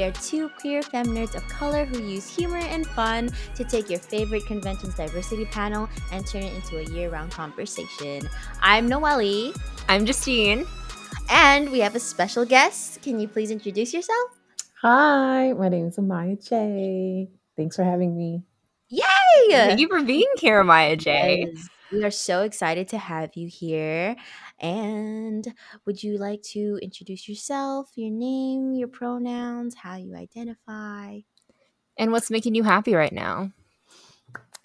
Fandom Femmes. We are two queer femme nerds of color who use humor and fun to take your favorite convention's diversity panel and turn it into a year round conversation. I'm Noelle. I'm Justine. And we have a special guest. Can you please introduce yourself? Hi, my name is Amaya J. Thanks for having me. Yay! Thank you for being here, Amaya J. Yes. We are so excited to have you here. And would you like to introduce yourself, your name, your pronouns, how you identify? And what's making you happy right now?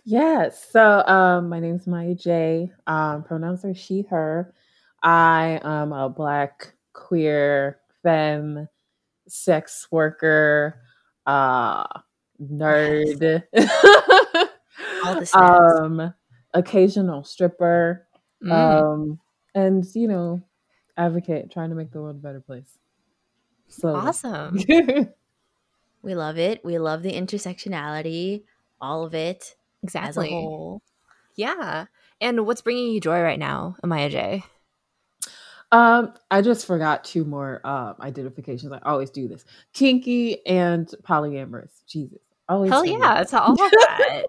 Yes. So um, my name is Maya J. Um, pronouns are she, her. I am a black, queer, femme, sex worker, uh, nerd. All the um, occasional stripper. Mm. Um, and you know, advocate trying to make the world a better place. So awesome. we love it. We love the intersectionality, all of it as a Exactly. whole. Yeah. And what's bringing you joy right now, Amaya J? Um, I just forgot two more um identifications. I always do this: kinky and polyamorous. Jesus, always. Hell forget. yeah, it's all of that.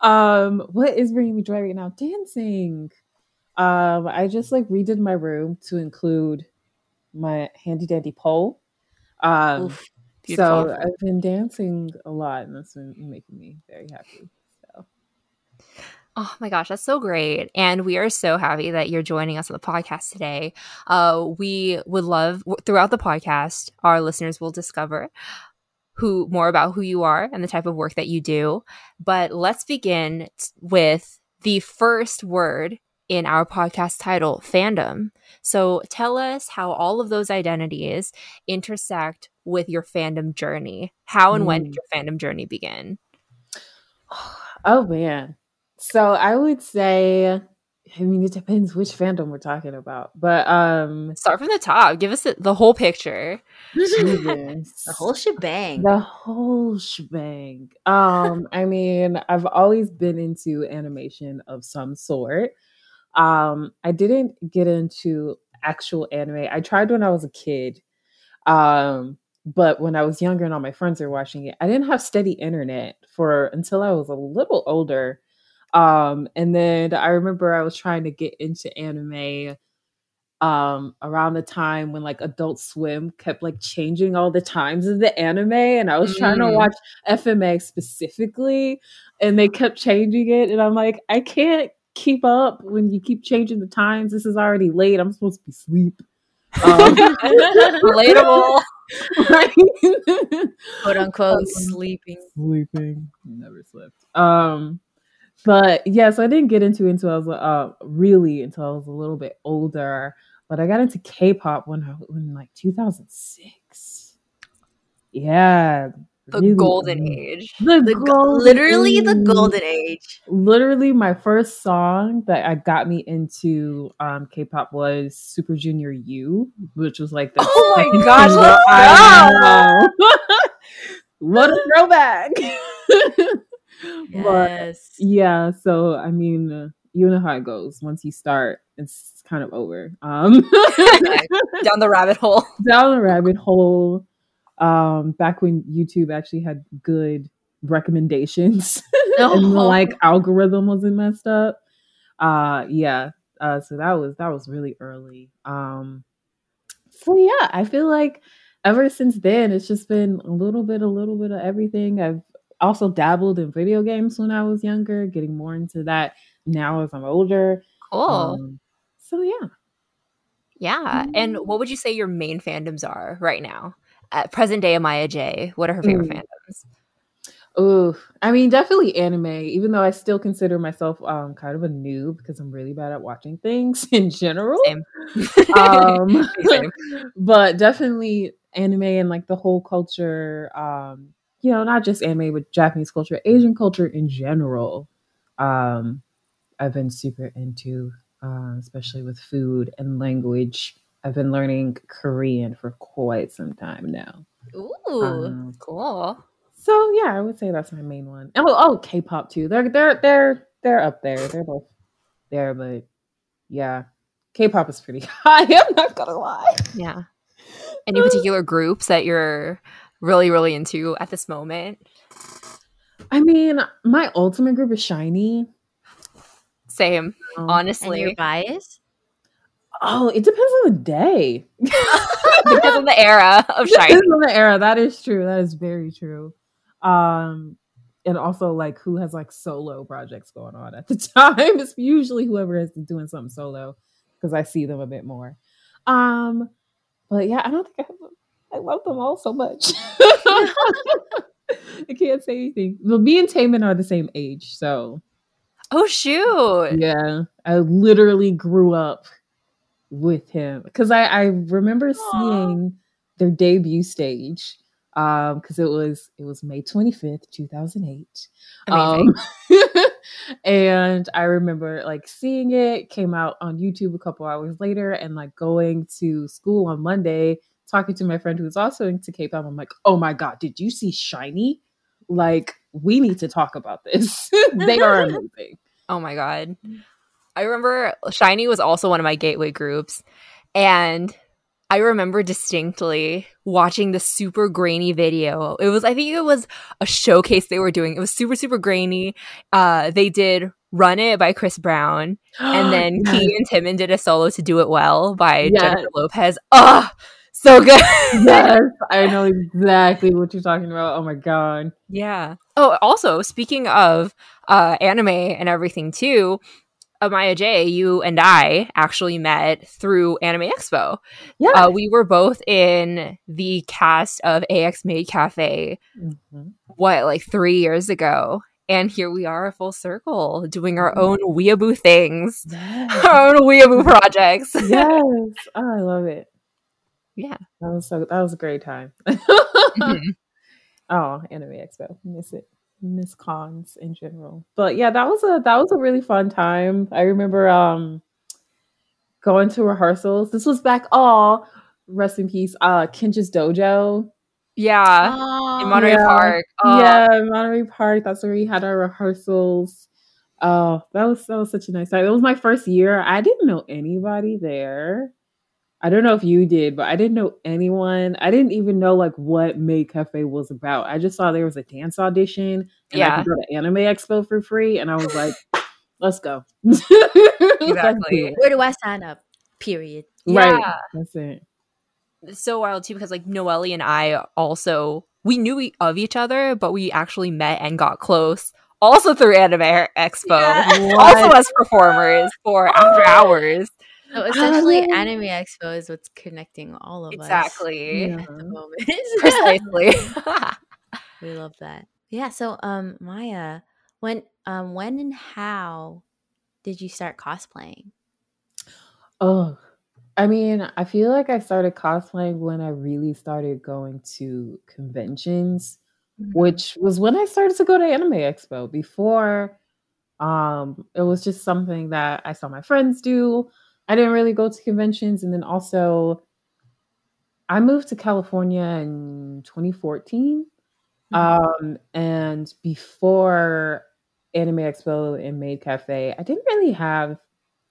um, what is bringing me joy right now? Dancing. Um, I just like redid my room to include my handy dandy pole. Um, Oof. so I've been dancing a lot, and that's been making me very happy. So Oh my gosh, that's so great. And we are so happy that you're joining us on the podcast today. Uh, we would love throughout the podcast, our listeners will discover who more about who you are and the type of work that you do. But let's begin with the first word in our podcast title, fandom. So tell us how all of those identities intersect with your fandom journey. How and when did Mm. your fandom journey begin? Oh man. So I would say I mean it depends which fandom we're talking about. But um Start from the top. Give us the, the whole picture. The whole shebang. the whole shebang. Um I mean I've always been into animation of some sort. Um I didn't get into actual anime. I tried when I was a kid. Um but when I was younger and all my friends were watching it, I didn't have steady internet for until I was a little older. Um, and then I remember I was trying to get into anime um around the time when like Adult Swim kept like changing all the times of the anime and I was trying to Mm. watch FMA specifically and they kept changing it and I'm like I can't keep up when you keep changing the times. This is already late. I'm supposed to be asleep. Um, Relatable. right? Quote unquote Um, sleeping. sleeping. Never slept. Um but yeah so i didn't get into it until i was uh really until i was a little bit older. But i got into k-pop when i when like 2006 yeah The really golden age. the, The go- golden literally the golden age. literally my first song that I got me into um K-pop was Super Junior U, which was like the Oh my gosh, I know. what a throwback. But Yes. yeah, so I mean, uh, you know how it goes. Once you start, it's kind of over. Um Down the rabbit hole. down the rabbit hole. Um, back when YouTube actually had good recommendations and the Oh. like algorithm wasn't messed up. Uh yeah. Uh so that was that was really early. Um so yeah, I feel like ever since then it's just been a little bit, a little bit of everything. I've also dabbled in video games when I was younger, getting more into that now as I'm older. Cool. Um, so yeah. yeah. And what would you say your main fandoms are right now? At present day Amaya J, what are her favorite Mm. fandoms? Oh, I mean, definitely anime. Even though I still consider myself um kind of a noob because I'm really bad at watching things in general. Same. Um, but definitely anime and like the whole culture. Um, you know, not just anime, but Japanese culture, Asian culture in general. Um, I've been super into, uh, especially with food and language. I've been learning Korean for quite some time now. Ooh. Um, Cool. so yeah, I would say that's my main one. Oh, oh, K-pop too. They're they're they're they're up there. They're both there, but yeah, K-pop is pretty high. I'm not gonna lie. Yeah. Any particular groups that you're really, really into at this moment? I mean, my ultimate group is SHINee. Same, Um, And honestly. your bias? Oh, it depends on the day. Depends on the era of Depends on the era. That is true. That is very true. Um, and also like who has like solo projects going on at the time. It's usually whoever is doing something solo because I see them a bit more. Um, but yeah, I don't think I have. I love them all so much. I can't say anything. Well, me and Taemin are the same age, so Oh shoot! yeah, I literally grew up with him because I, I remember Aw. seeing their debut stage um because it was it was May 25th 2008 Amazing. um and I remember like seeing it came out on YouTube a couple hours later and like going to school on Monday talking to my friend who was also into K-pop I'm like oh my god did you see SHINee like we need to talk about this they are amazing Oh my god. I remember SHINee was also one of my gateway groups. And I remember distinctly watching the super grainy video. It was I think it was a showcase they were doing. It was super, super grainy. Uh they did Run It by Chris Brown. And then Yes. Key and Taemin did a solo to Do It Well by Yes. Jennifer Lopez. Oh, so good. yes, I know exactly what you're talking about. Oh my god. Yeah. Oh, also speaking of uh, anime and everything too, Amaya J, you and I actually met through Anime Expo. Yeah. Uh, we were both in the cast of AX Maid Cafe. Mhm. What, like three years ago? And here we are, a full circle, doing our own weeaboo things, Yes. our own weeaboo projects. yes. Oh, I love it. Yeah. That was so that was a great time. Mhm. oh, Anime Expo. Miss it. Miss cons in general. But yeah, that was a that was a really fun time. I remember um going to rehearsals. This was back all rest in peace, uh Kinja's Dojo. Yeah. Oh, In Monterey Yeah. Park. Oh, Yeah, Monterey Park. That's where we had our rehearsals. Oh, that was that was such a nice time. It was my first year. I didn't know anybody there. I don't know if you did, but I didn't know anyone. I didn't even know like what Maid Cafe was about. I just saw there was a dance audition and I Yeah. could go to Anime Expo for free, and I was like, "Let's go." Exactly. Where do I sign up? Period. Right. Yeah. That's it. it's so wild too because like Noelle and I also we knew we, of each other, but we actually met and got close also through Anime Expo, Yeah. also What? as performers for After oh. Hours. So essentially, yeah. Anime Expo is what's connecting all of us Exactly, Yeah. at the moment. precisely. we love that. Yeah. So, um, Maya, when, um, when and how did you start cosplaying? Oh, I mean, I feel like I started cosplaying when I really started going to conventions, which was when I started to go to Anime Expo. Before, um, it was just something that I saw my friends do. I didn't really go to conventions, and then also, I moved to California in 2014. Mhm. Um, and before Anime Expo and Maid Cafe, I didn't really have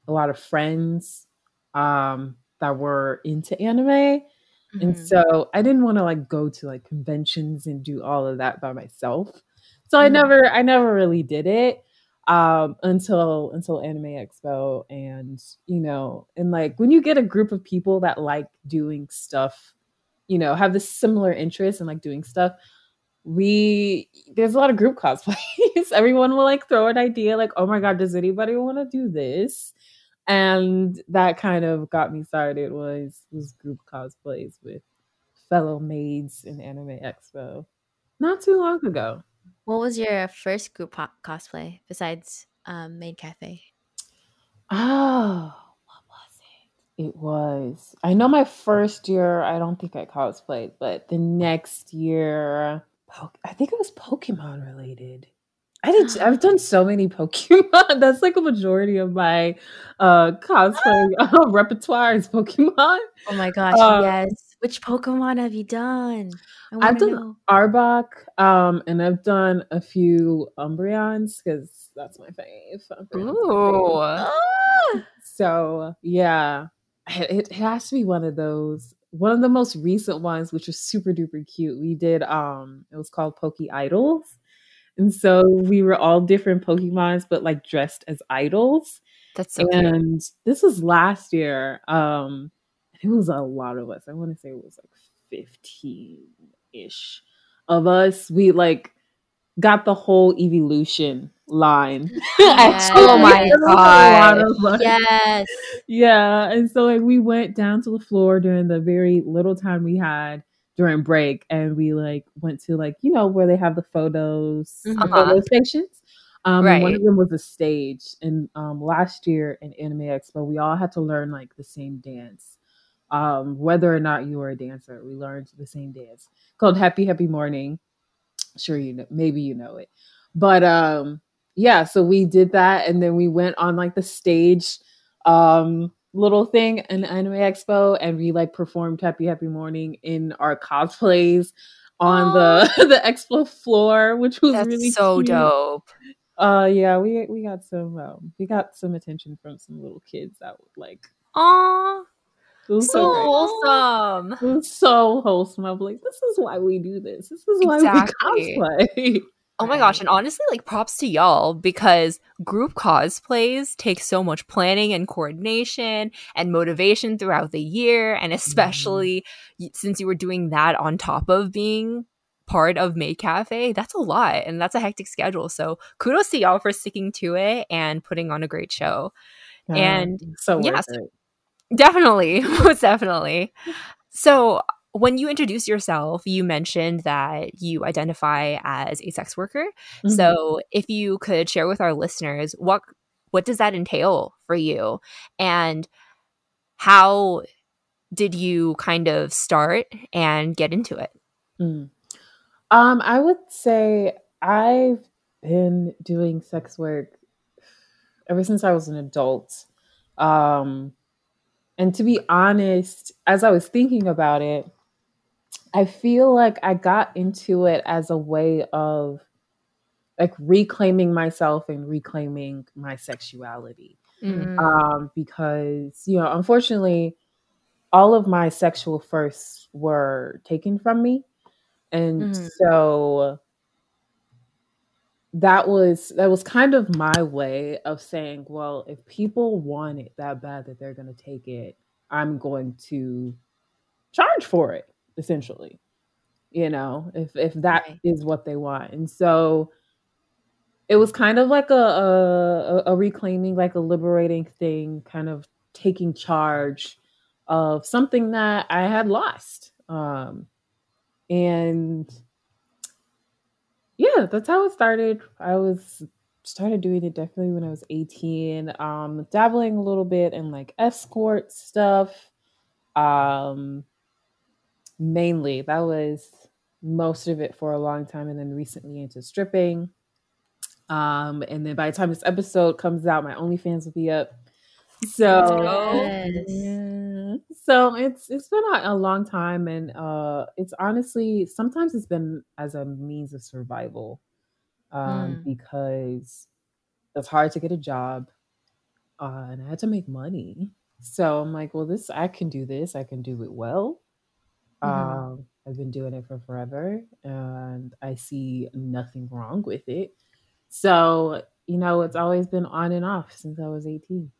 a lot of friends um that were into anime. And Mhm. so I didn't want to like go to like conventions and do all of that by myself. So I Mhm. never I never really did it um until until Anime Expo and you know, and like when you get a group of people that like doing stuff, you know, have this similar interest and like doing stuff, we there's a lot of group cosplays. Everyone will like throw an idea like, "Oh my god, does anybody want to do this?" And that kind of got me started was was group cosplays with fellow maids in Anime Expo. Not too long ago. What was your first group po- cosplay besides um, Maid Cafe? Oh, what was it? It was. I know my first year, I don't think I cosplayed, but the next year, I think it was Pokemon related. I did. I've done so many Pokemon. That's like a majority of my uh cosplay uh, repertoire is Pokemon. Oh my gosh, Uh, yes. Which Pokemon have you done? I I've done know. Arbok, um, and I've done a few Umbreons because that's my fave. Umbreon's my fave. Ooh. Ah! So yeah, it, it has to be one of those. one of the most recent ones, which was super duper cute, we did um it was called Poke Idols. And so we were all different Pokemons, but like dressed as idols. That's so and cute. this was last year. Um it was a lot of us. I want to say it was like 15-ish of us. We like got the whole evolution line. Yes. Oh my There was a lot God. Yes. Yeah. And so like we went down to the floor during the very little time we had during break and we like went to like, you know, where they have the photos, the Mhm. photo stations. Um and one of them was a stage. And um last year in Anime Expo, we all had to learn like the same dance. Um, whether or not you were a dancer, we learned the same dance called Happy Happy Morning. Sure you know maybe you know it. But um yeah, so we did that and then we went on like the stage um little thing in Anime Expo and we like performed Happy Happy Morning in our cosplays on the the expo floor, which was That's really so cute. dope. Uh yeah, we we got some um, we got some attention from some little kids that would like Aw, so so wholesome. It was so wholesome. I'm like, this is why we do this. This is why Exactly. we cosplay. Oh my gosh, and honestly, like props to y'all because group cosplays take so much planning and coordination and motivation throughout the year. And mm-hmm. especially y- since you were doing that on top of being part of Maid Cafe, that's a lot and that's a hectic schedule. So kudos to y'all for sticking to it and putting on a great show. And, so yeah, so-. Definitely, most definitely. So, when you introduced yourself, you mentioned that you identify as a sex worker. Mhm. So, if you could share with our listeners what what does that entail for you and how did you kind of start and get into it? Mm. Um, I would say I've been doing sex work ever since I was an adult. Um, and to be honest, as I was thinking about it, I feel like I got into it as a way of like reclaiming myself and reclaiming my sexuality. Mm. um, because you know, unfortunately, all of my sexual firsts were taken from me, and Mhm. so that was that was kind of my way of saying, well, if people want it that bad that they're going to take it, I'm going to charge for it, essentially. You know, if if that is Right. what they want, and so it was kind of like a, a a reclaiming like a liberating thing kind of taking charge of something that i had lost um and yeah that's how it started i was started doing it definitely when i was 18 um dabbling a little bit in like escort stuff um mainly that was most of it for a long time and then recently into stripping um, and then by the time this episode comes out, my OnlyFans will be up. So Yes. yeah. So it's it's been a, a long time and uh it's honestly sometimes it's been as a means of survival. Um Mm. because it's hard to get a job. Uh and I had to make money. So I'm like, well this I can do this, I can do it well. Mhm. Um I've been doing it for forever and I see nothing wrong with it. So, you know, it's always been on and off since I was 18.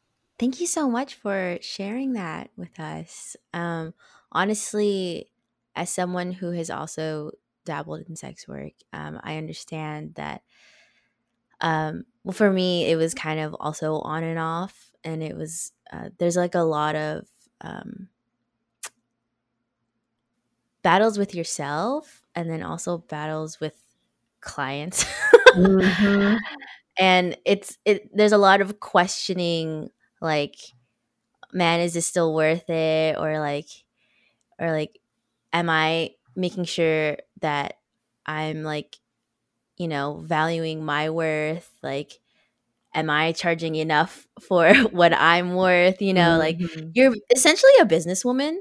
Thank you so much for sharing that with us. Um, honestly, as someone who has also dabbled in sex work, um, I understand that. Um, well, for me, it was kind of also on and off, and it was uh, there's like a lot of um, battles with yourself, and then also battles with clients. Mhm. and it's it there's a lot of questioning like man is this still worth it? Or like or like am i making sure that i'm like you know valuing my worth? Like am i charging enough for what i'm worth? You know like Mhm. you're essentially a businesswoman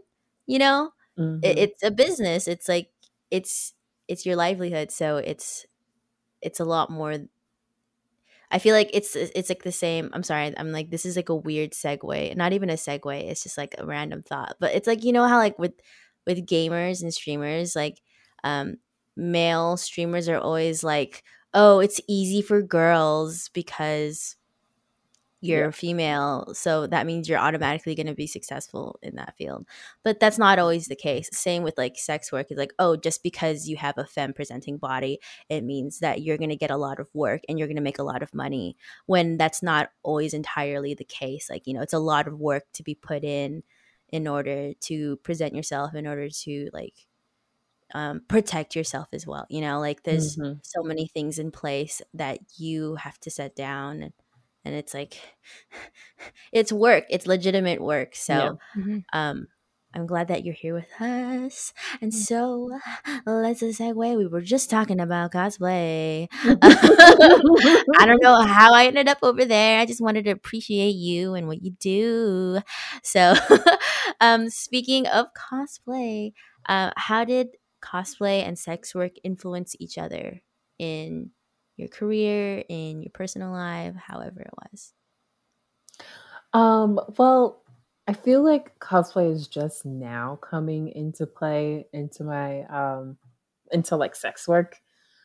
you know? Mhm. it, it's a business. It's like it's it's your livelihood. So it's it's a lot more I feel like it's it's like the same. I'm sorry. I'm like this is like a weird segue. Not even a segue. It's just like a random thought. But it's like you know how like with with gamers and streamers like um male streamers are always like, "Oh, it's easy for girls because you're yeah. female so that means you're automatically going to be successful in that field but that's not always the case same with like sex work is like oh just because you have a femme presenting body it means that you're going to get a lot of work and you're going to make a lot of money when that's not always entirely the case like you know it's a lot of work to be put in in order to present yourself in order to like um, protect yourself as well you know like there's mm-hmm. so many things in place that you have to set down and it's like it's work it's legitimate work so yeah. mm-hmm. um i'm glad that you're here with us and mm. so let's segue we were just talking about cosplay i don't know how i ended up over there i just wanted to appreciate you and what you do so um speaking of cosplay uh, how did cosplay and sex work influence each other in your career, in your personal life, however it was? Um, well, I feel like cosplay is just now coming into play into my um into like sex work.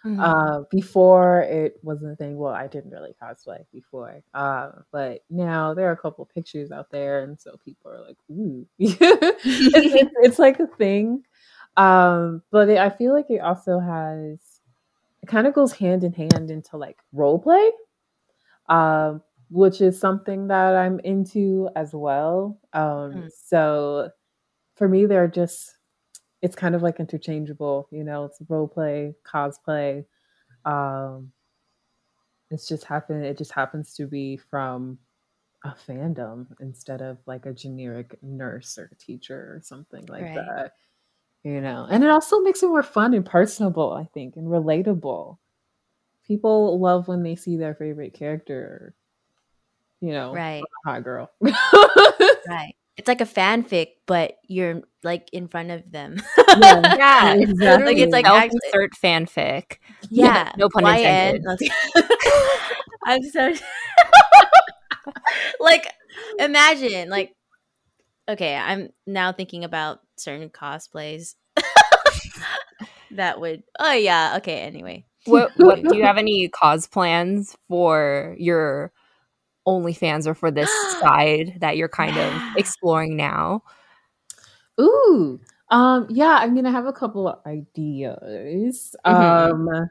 Mm-hmm. Uh, before it wasn't a thing. Well, I didn't really cosplay before, uh, but now there are a couple pictures out there, and so people are like, "Ooh, it's, it's, it's, like a thing." Um, but it, I feel like it also has it kind of goes hand in hand into like role play, um, which is something that I'm into as well. Um, mm. So for me, they're just it's kind of like interchangeable. You know, it's role play, cosplay. Um, it's just happen. It just happens to be from a fandom instead of like a generic nurse or teacher or something like right. that you know and it also makes it more fun and personable i think and relatable. People love when they see their favorite character you know right. hot girl. Right. It's like a fanfic but you're like in front of them. Yeah, yeah exactly. like it's like actually, insert fanfic. Yeah. No pun intended. I'm so like imagine like okay i'm now thinking about certain cosplays that would oh yeah okay anyway what, what do you have any cause plans for your OnlyFans or for this side that you're kind of exploring now? Ooh, um, yeah, I mean, I have a couple of ideas. Mm-hmm. Um,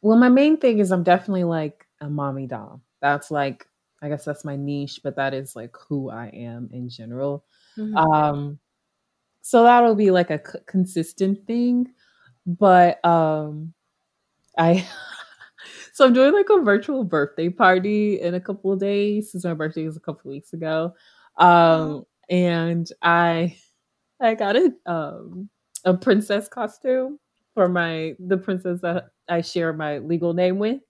well, my main thing is I'm definitely like a mommy dom. That's like, I guess that's my niche, but that is like who I am in general. Mm-hmm. Um, so that'll be like a c- consistent thing. But um I so I'm doing like a virtual birthday party in a couple of days since my birthday was a couple weeks ago. Um and I I got a um a princess costume for my the princess that I share my legal name with.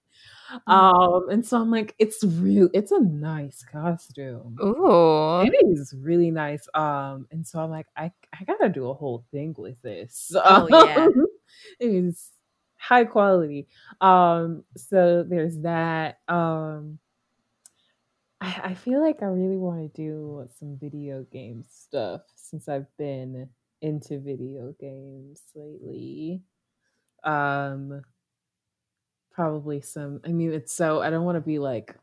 Mm. Um, and so I'm like, it's real, it's a nice costume. Ooh. It is really nice. Um, and so I'm like, I, I gotta do a whole thing with this. Oh yeah. it is high quality. Um, so there's that. Um I, I feel like I really want to do some video game stuff since I've been into video games lately. Um probably some. I mean, it's so I don't want to be like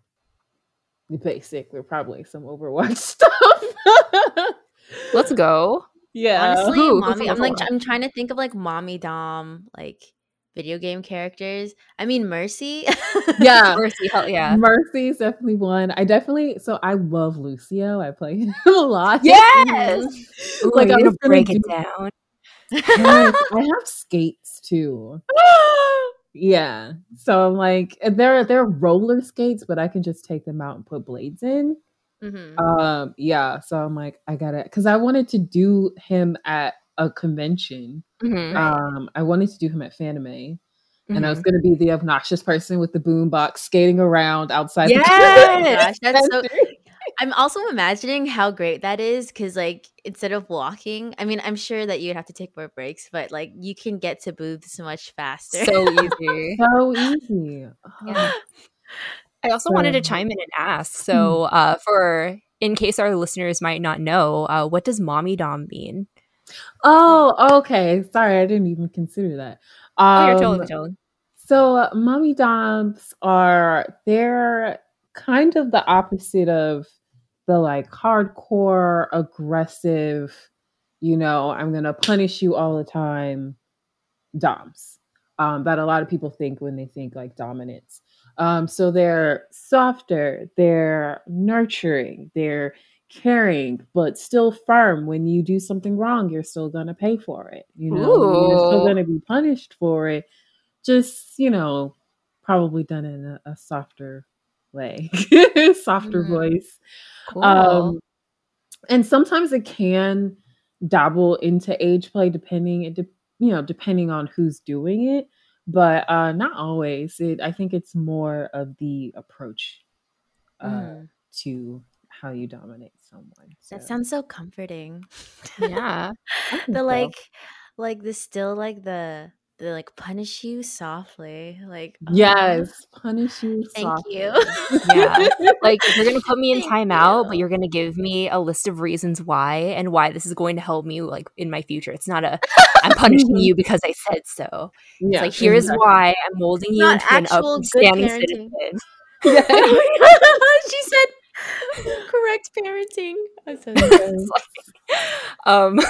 the basic. There probably some Overwatch stuff. Let's go. Yeah. Honestly, Ooh, mommy, I'm like I'm trying to think of like mommy dom like video game characters. I mean, Mercy. yeah, Mercy. Hell yeah, Mercy is definitely one. I definitely. So I love Lucio. I play him a lot. Yes. Ooh, like I'm gonna break it down. I have skates too. Yeah. So I'm like, they're they're roller skates, but I can just take them out and put blades in. Mm-hmm. Um, yeah. So I'm like, I gotta, because I wanted to do him at a convention. Mm-hmm. Um, I wanted to do him at Fanime. Mm-hmm. And I was mm-hmm. going to be the obnoxious person with the boombox skating around outside. Yes, gosh, that's so. I'm also imagining how great that is because, like, instead of walking, I mean, I'm sure that you'd have to take more breaks, but like, you can get to booths much faster. So easy. so easy. Yeah. I also wanted to chime in and ask. So, uh, for in case our listeners might not know, uh, what does mommy dom mean? Oh, okay. Sorry, I didn't even consider that. Um, oh, you're totally, um, totally. So, uh, mommy doms are they're kind of the opposite of the like hardcore, aggressive, you know, I'm gonna punish you all the time doms um, that a lot of people think when they think like dominance. Um, so they're softer, they're nurturing, they're caring, but still firm. When you do something wrong, you're still gonna pay for it. You know, Ooh. you're still gonna be punished for it. Just you know, probably done in a, a softer way, softer mm. voice. Cool. Um, and sometimes it can dabble into age play, depending it de- you know depending on who's doing it but uh not always it i think it's more of the approach uh mm. to how you dominate someone so. that sounds so comforting yeah the so. like like the still like the they like punish you softly like oh, yes punish you thank softly. you yeah like you're gonna put me in timeout but you're gonna give me a list of reasons why and why this is going to help me like in my future. It's not a i'm punishing you because i said so. Yeah, it's like here's exactly. why i'm molding you into an upstanding citizen. Yeah. she said correct parenting. Um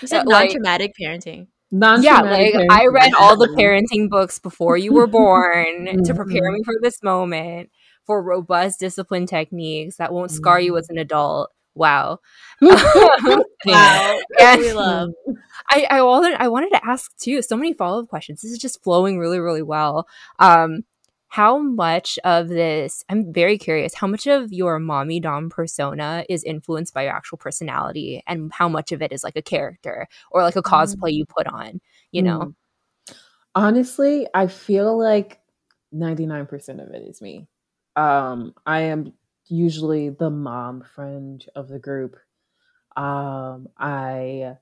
you said non-traumatic parenting yeah, like I read all the parenting books before you were born mm-hmm. to prepare me for this moment for robust discipline techniques that won't scar you as an adult. Wow. wow. And we love. I, I wanted I wanted to ask too so many follow-up questions. This is just flowing really, really well. Um how much of this i'm very curious how much of your mommy dom persona is influenced by your actual personality and how much of it is like a character or like a cosplay you put on you know? Mm. honestly i feel like 99% of it is me. Um i am usually the mom friend of the group. Um i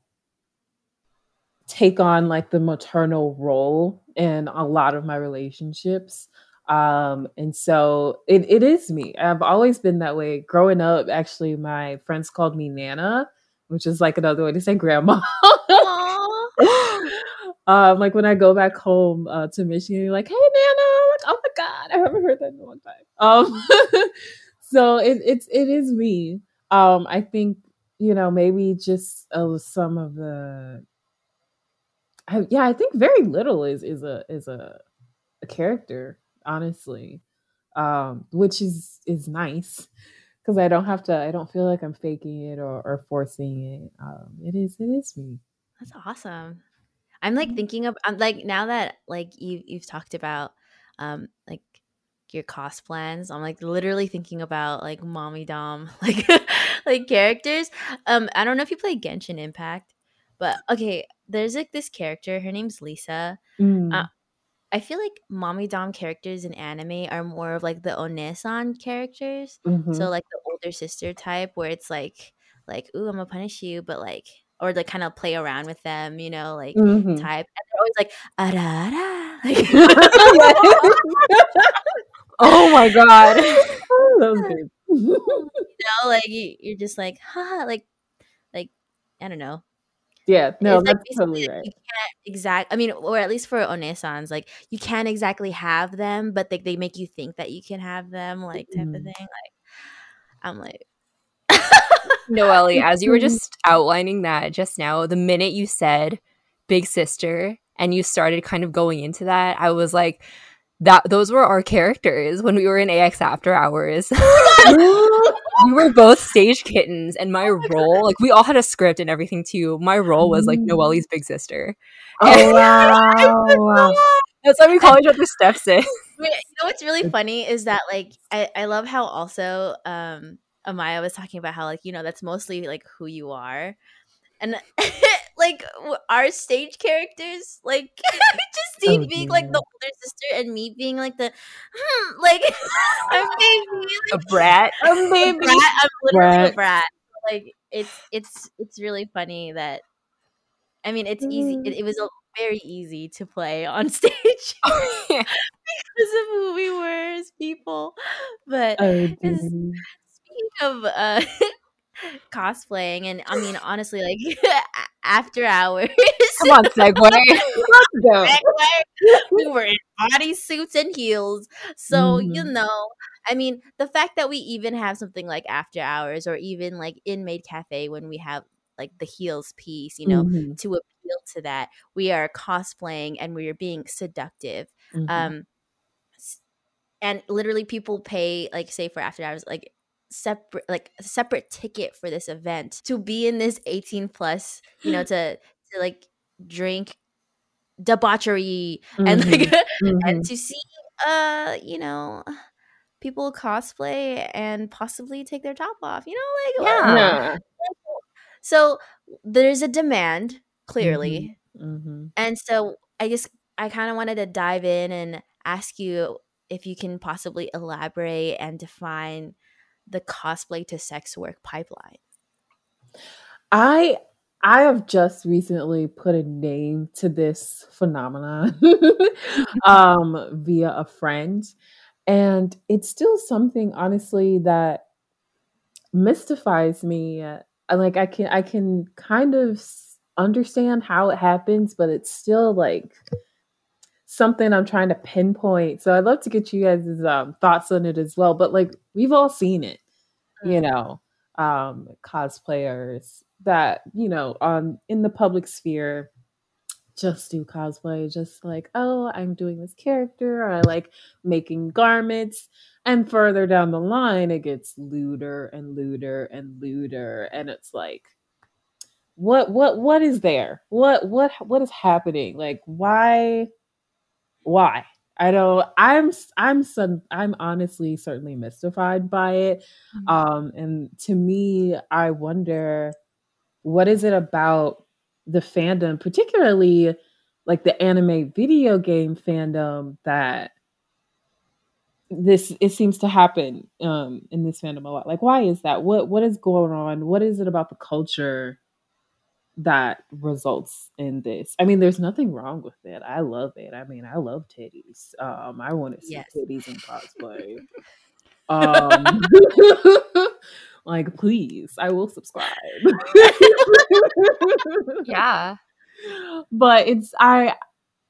take on like the maternal role in a lot of my relationships um, and so it, it is me. I've always been that way. Growing up, actually, my friends called me Nana, which is like another way to say grandma. um, like when I go back home uh, to Michigan, you're like, "Hey, Nana!" like, "Oh my god, I haven't heard that in a long time." Um, so it, it's it is me. Um, I think you know maybe just uh, some of the. I, yeah, I think very little is is a is a, a character honestly, um, which is is nice because I don't have to. I don't feel like I'm faking it or, or forcing it. Um, it is it is me. That's awesome. I'm like mm-hmm. thinking of I'm like now that like you you've talked about um like your cost plans. I'm like literally thinking about like mommy dom like like characters. Um I don't know if you play Genshin Impact, but okay, there's like this character. Her name's Lisa. Mm. Uh, I feel like mommy dom characters in anime are more of like the onesan characters. Mm-hmm. So like the older sister type where it's like like ooh I'm gonna punish you, but like or like kind of play around with them, you know, like mm-hmm. type. And they're always like ara like Oh my god. you know, like you, are just like, ha, like, like I don't know, yeah, no, it's that's like totally right. You can't exact. I mean, or at least for onesans, like you can't exactly have them, but they they make you think that you can have them, like type mm. of thing. Like I'm like. Noelle, as you were just outlining that just now, the minute you said big sister and you started kind of going into that, I was like, that those were our characters when we were in AX After Hours. we were both stage kittens, and my oh role, like we all had a script and everything too. My role was like Noelle's big sister. Oh wow! That's why we call each other stepsis. You know what's really funny is that like I, I love how also um Amaya was talking about how like you know that's mostly like who you are, and like our stage characters, like Justine oh, being like the older sister and me being like the hmm, like I'm baby, like, a brat, a baby, brat. I'm literally brat. a brat. Like it's it's it's really funny that I mean it's easy. It, it was a, very easy to play on stage. because of who we were as people. But Oh, speaking of uh cosplaying, and I mean honestly, like after hours, Come on. Let's go. we were in body suits and heels. So, you Mhm. know, I mean, the fact that we even have something like after hours or even like in Maid Cafe when we have like the heels piece, you know, Mhm, to appeal to that, we are cosplaying and we are being seductive. mhm. Um and literally people pay like say for after hours like separate like a separate ticket for this event to be in this 18 plus, you know, to to like drink debauchery and like Mhm, and to see uh you know people cosplay and possibly take their top off you know like Yeah. Yeah. so there's a demand clearly Mhm. and so i just i kind of wanted to dive in and ask you if you can possibly elaborate and define the cosplay to sex work pipeline? I I have just recently put a name to this phenomenon um via a friend and it's still something honestly that mystifies me like I can I can kind of understand how it happens but it's still like something I'm trying to pinpoint. So I'd love to get you guys' um, thoughts on it as well but like we've all seen it you know um cosplayers that you know on in the public sphere just do cosplay just like oh i'm doing this character or i like making garments and further down the line it gets lewder and lewder and lewder and it's like what what what is there? What what what is happening? Like why why? I don't i'm I'm some i'm honestly certainly mystified by it. Um and to me i wonder what is it about the fandom particularly like the anime video game fandom that this it seems to happen um in this fandom a lot? Like why is that? What what is going on? What is it about the culture that results in this. I mean there's nothing wrong with it. I love it. I mean i love titties. Um i want to see Yes. titties in cosplay. Um like please i will subscribe. Yeah. but it's i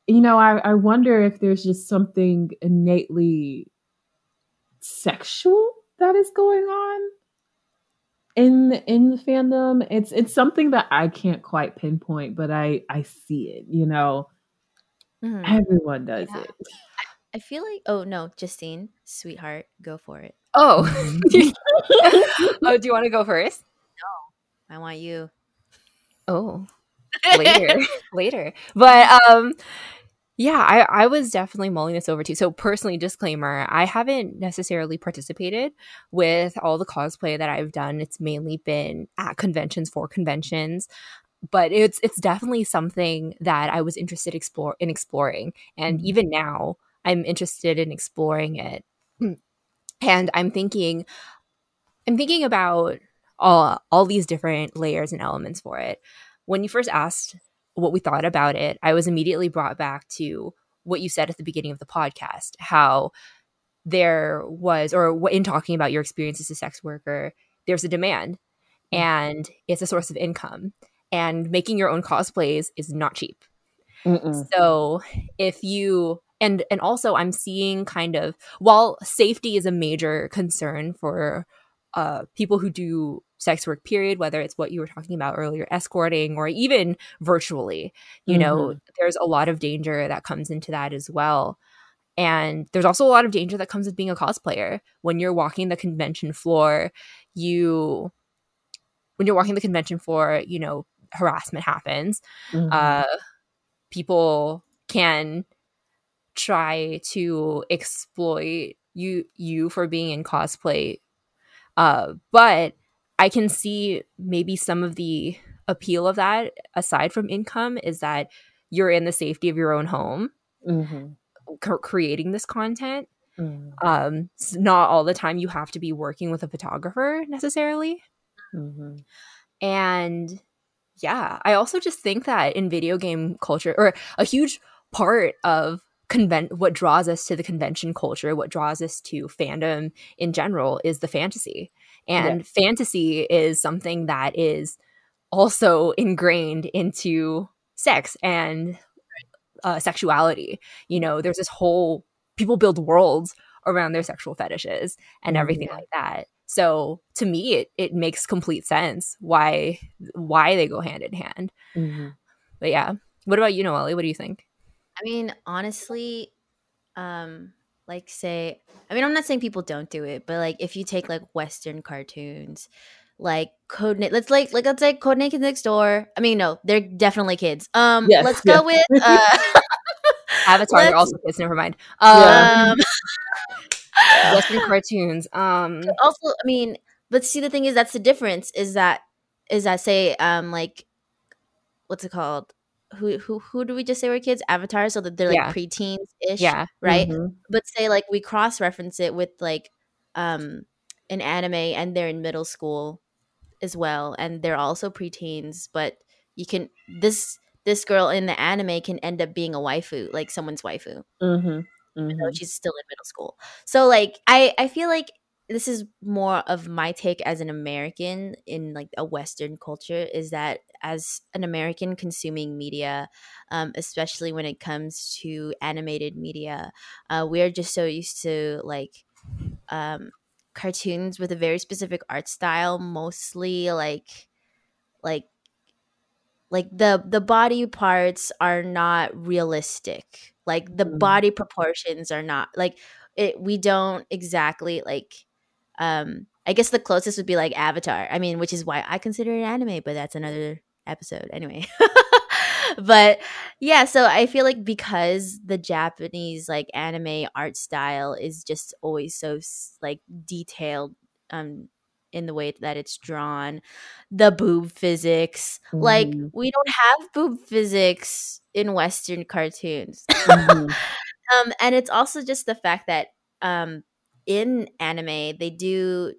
you know I, I wonder if there's just something innately sexual that is going on in in the fandom it's it's something that i can't quite pinpoint but i i see it you know Mhm. everyone does Yeah. it i feel like oh no justine sweetheart go for it Oh. Oh, do you want to go first? no i want you Oh, later, later. But um, yeah, I I was definitely mulling this over too. So personally, disclaimer: I haven't necessarily participated with all the cosplay that I've done. It's mainly been at conventions for conventions. But it's it's definitely something that I was interested explore in exploring, and Mhm. even now I'm interested in exploring it. And I'm thinking, I'm thinking about all all these different layers and elements for it. When you first asked what we thought about it, I was immediately brought back to what you said at the beginning of the podcast, how there was, or in talking about your experience as a sex worker, there's a demand Mhm. and it's a source of income. And making your own cosplays is not cheap. Mm-mm. So if you and and also I'm seeing kind of while safety is a major concern for uh people who do sex work period whether it's what you were talking about earlier escorting or even virtually you know there's a lot of danger that comes into that as well. And there's also a lot of danger that comes with being a cosplayer. When you're walking the convention floor you when you're walking the convention floor you know harassment happens. Mhm. uh, people can try to exploit you you for being in cosplay. Uh but i can see maybe some of the appeal of that aside from income is that you're in the safety of your own home Mhm. c- creating this content Mhm. um not all the time you have to be working with a photographer necessarily Mhm. And yeah, I also just think that in video game culture, or a huge part of convent what draws us to the convention culture what draws us to fandom in general is the fantasy and yeah. fantasy is something that is also ingrained into sex and uh, sexuality. You know there's this whole people build worlds around their sexual fetishes and everything yeah. like that. So to me it, it makes complete sense why why they go hand in hand. Mm-hmm. but yeah. What about you noelle? What do you think? I mean, honestly, um, like say, I mean, I'm not saying people don't do it, but like if you take like Western cartoons, like Code let's like like let's say Code Kids Next Door. I mean, no, they're definitely kids. Um, yes, let's yes. go with uh, Avatar. They're also kids. Never mind. Um, Western cartoons. Um, also, I mean, but see, the thing is, that's the difference. Is that is that say um like what's it called who who who do we just say were kids? Avatar, so that they're like yeah. preteens ish, yeah, right. Mm-hmm. But say like we cross reference it with like um an anime, and they're in middle school as well, and they're also preteens. But you can this this girl in the anime can end up being a waifu, like someone's waifu. Mm-hmm. Mm-hmm. she's still in middle school. So like I I feel like this is more of my take as an American in like a Western culture is that as an American consuming media, um, especially when it comes to animated media, uh, we are just so used to like um, cartoons with a very specific art style, mostly like like like the the body parts are not realistic. Like the mm. body proportions are not like it. We don't exactly like um I guess the closest would be like Avatar. I mean, which is why I consider it anime, but that's another episode anyway. but yeah, so I feel like because the Japanese like anime art style is just always so like detailed um in the way that it's drawn, the boob physics, mm-hmm. like we don't have boob physics in western cartoons. Mm-hmm. um and it's also just the fact that um in anime they do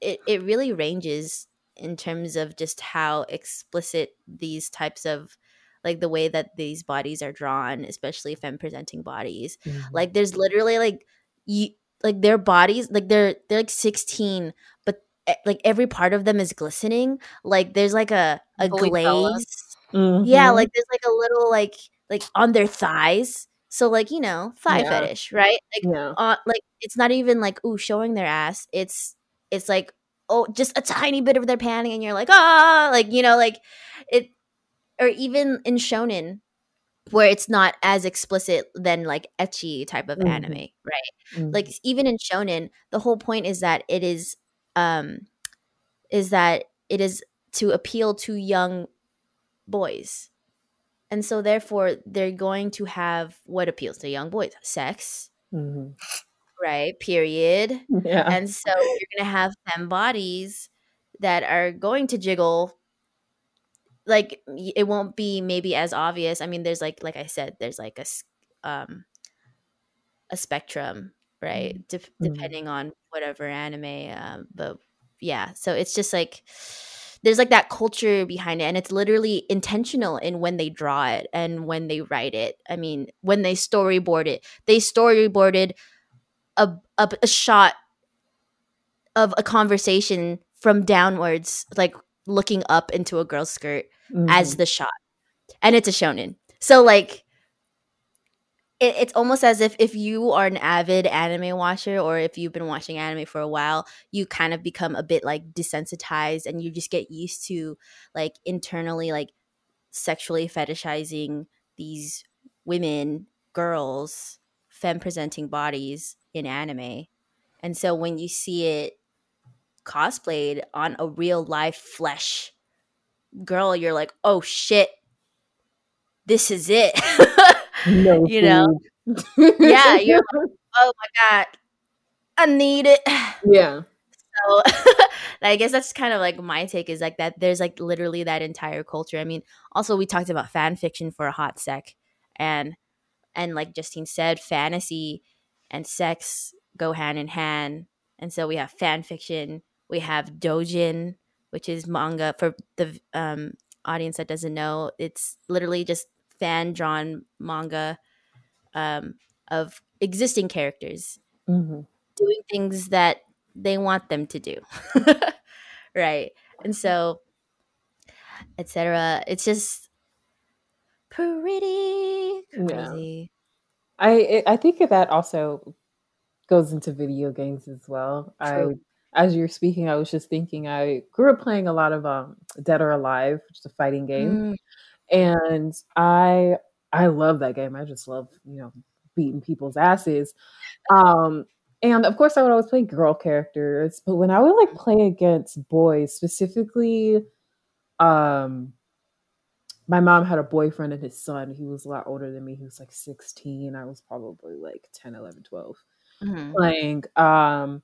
it, it really ranges in terms of just how explicit these types of like the way that these bodies are drawn especially femme presenting bodies. Mm-hmm. like there's literally like you like their bodies like they're they're like 16 but like every part of them is glistening. Like there's like a a Holy glaze. mm-hmm. yeah like there's like a little like like on their thighs so like you know thigh yeah. fetish right like yeah. uh, like it's not even like ooh showing their ass it's it's like oh just a tiny bit of their panning and you're like ah like you know like it or even in shonen where it's not as explicit than like ecchi type of mm-hmm. anime right mm-hmm. like even in shonen the whole point is that it is um is that it is to appeal to young boys and so therefore they're going to have what appeals to young boys sex mm-hmm right? Period. Yeah. And so you're going to have femme bodies that are going to jiggle like it won't be maybe as obvious. I mean, there's like like I said, there's like a um a spectrum, right? Mm-hmm. De- mm-hmm. depending on whatever anime um but yeah, so it's just like there's like that culture behind it and it's literally intentional in when they draw it and when they write it. I mean, when they storyboard it. They storyboarded a, a, a shot of a conversation from downwards, like looking up into a girl's skirt mm-hmm. as the shot, and it's a shonen. So like, it, it's almost as if if you are an avid anime watcher, or if you've been watching anime for a while, you kind of become a bit like desensitized, and you just get used to like internally like sexually fetishizing these women, girls, femme presenting bodies in anime. And so when you see it cosplayed on a real life flesh girl, you're like, oh shit, this is it. no you know? yeah, you're like, oh my God, I need it. Yeah. So I guess that's kind of like my take is like that there's like literally that entire culture. I mean, also we talked about fan fiction for a hot sec and and like Justine said, fantasy and sex go hand in hand. And so we have fan fiction, we have dojin, which is manga for the um, audience that doesn't know. It's literally just fan drawn manga um, of existing characters Mm-hmm. doing things that they want them to do, right? And so, etc. It's just pretty Yeah. crazy. I I think that also goes into video games as well. True. I as you're speaking, I was just thinking I grew up playing a lot of um Dead or Alive, which is a fighting game. Mm, And I I love that game. I just love, you know, beating people's asses. Um and of course I would always play girl characters, but when I would like play against boys, specifically um my mom had a boyfriend and his son. He was a lot older than me. He was like 16. I was probably like 10, 11, 12 mhm. playing. Um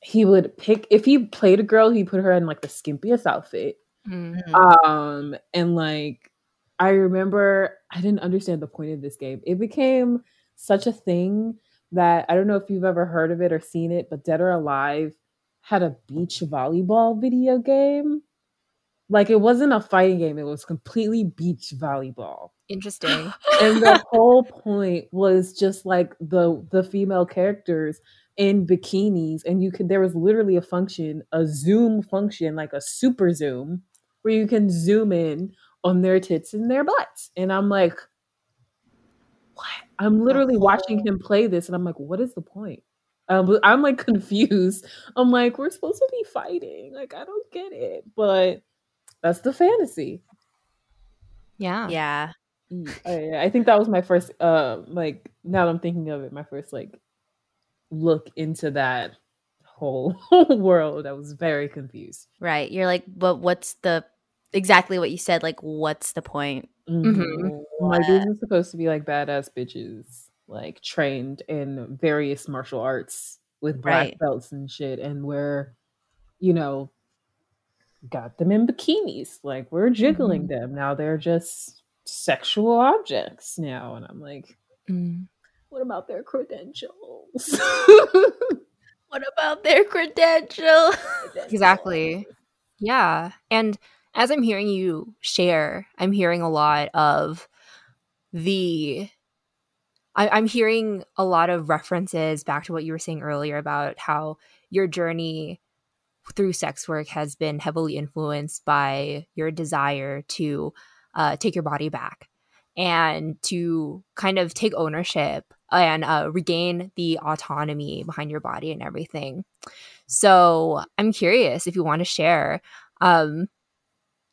he would pick if he played a girl, he put her in like the skimpiest outfit. Mm. Mhm. Um, and like I remember I didn't understand the point of this game. It became such a thing that I don't know if you've ever heard of it or seen it, but Dead or Alive had a beach volleyball video game. Like it wasn't a fighting game, it was completely beach volleyball. Interesting. And the whole point was just like the the female characters in bikinis and you could there was literally a function, a zoom function, like a super zoom where you can zoom in on their tits and their butts. And I'm like, what? I'm literally watching him play this and I'm like, what is the point? Um, I'm like confused. I'm like, we're supposed to be fighting. Like, I don't get it. But that's the fantasy. Yeah. Yeah. I, I think that was my first uh like now that I'm thinking of it, my first like look into that whole world. I was very confused. Right. You're like, but what's the exactly what you said? Like, what's the point? Mm-hmm. Like these are supposed to be like badass bitches, like trained in various martial arts with black Right. belts and shit, and we're, you know, got them in bikinis. Like we're jiggling them. Now they're just sexual objects now. And I'm like, Mm. what about their credentials? What about their credential? Exactly. Yeah. And as I'm hearing you share, I'm hearing a lot of the. I, I'm hearing a lot of references back to what you were saying earlier about how your journey through sex work has been heavily influenced by your desire to uh, take your body back and to kind of take ownership and uh, regain the autonomy behind your body and everything. So I'm curious if you want to share. Um,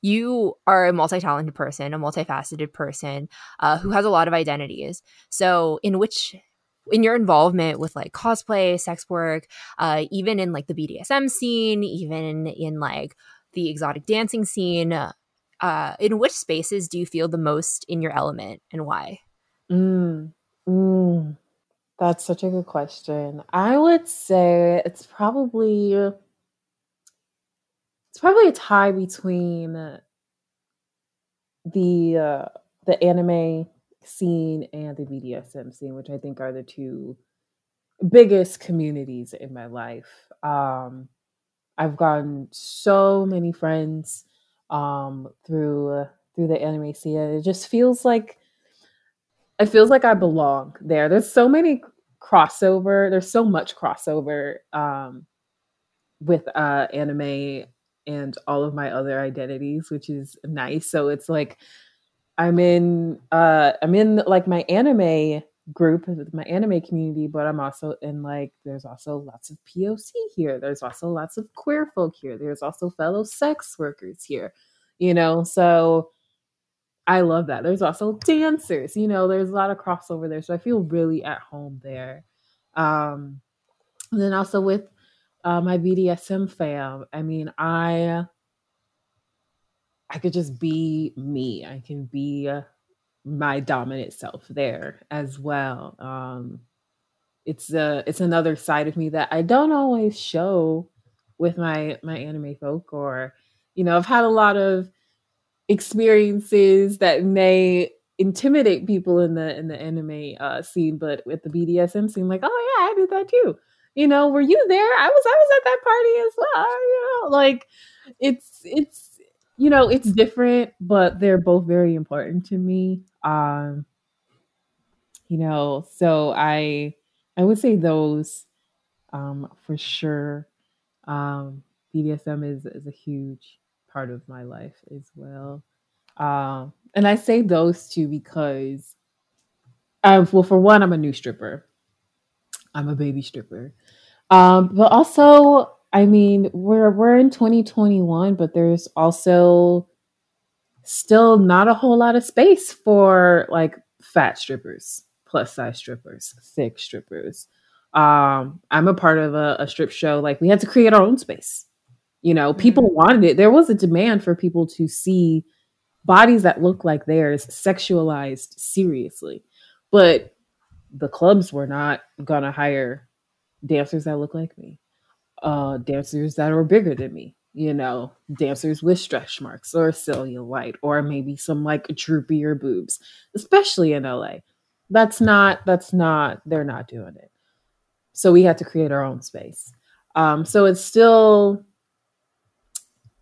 you are a multi-talented person, a multifaceted person uh, who has a lot of identities. So in which in your involvement with like cosplay, sex work, uh, even in like the BDSM scene, even in like the exotic dancing scene, uh, in which spaces do you feel the most in your element and why? Mm, mm. That's such a good question. I would say it's probably it's probably a tie between the uh, the anime scene and the BDSM scene, which I think are the two biggest communities in my life. Um, I've gotten so many friends um, through through the anime scene. It just feels like it feels like I belong there. There's so many crossover. There's so much crossover um, with uh, anime and all of my other identities, which is nice. So it's like I'm in uh, I'm in like my anime group, my anime community, but I'm also in like there's also lots of POC here. There's also lots of queer folk here. There's also fellow sex workers here. You know, so I love that. There's also dancers, you know, there's a lot of crossover there. So I feel really at home there. Um, and then also with uh, my BDSM fam, I mean, I I could just be me. I can be my dominant self there as well. Um, it's uh it's another side of me that I don't always show with my my anime folk or you know, I've had a lot of experiences that may intimidate people in the in the anime uh, scene, but with the BDSM scene, like, oh yeah, I did that too. You know, were you there? I was I was at that party as well. You know, like it's it's you know it's different, but they're both very important to me. Um, you know, so I I would say those um, for sure. Um, BDSM is is a huge part of my life as well. Um, and I say those two because, uh, well, for one, I'm a new stripper. I'm a baby stripper. Um, but also, I mean, we're we're in 2021, but there's also still not a whole lot of space for like fat strippers, plus size strippers, thick strippers. Um, I'm a part of a, a strip show. Like we had to create our own space. You know, people mm-hmm. wanted it. There was a demand for people to see bodies that look like theirs sexualized seriously. But the clubs were not gonna hire dancers that look like me, uh, dancers that are bigger than me, you know, dancers with stretch marks or cellulite or maybe some like droopier boobs, especially in LA. That's not, that's not, they're not doing it. So we had to create our own space. Um, so it's still,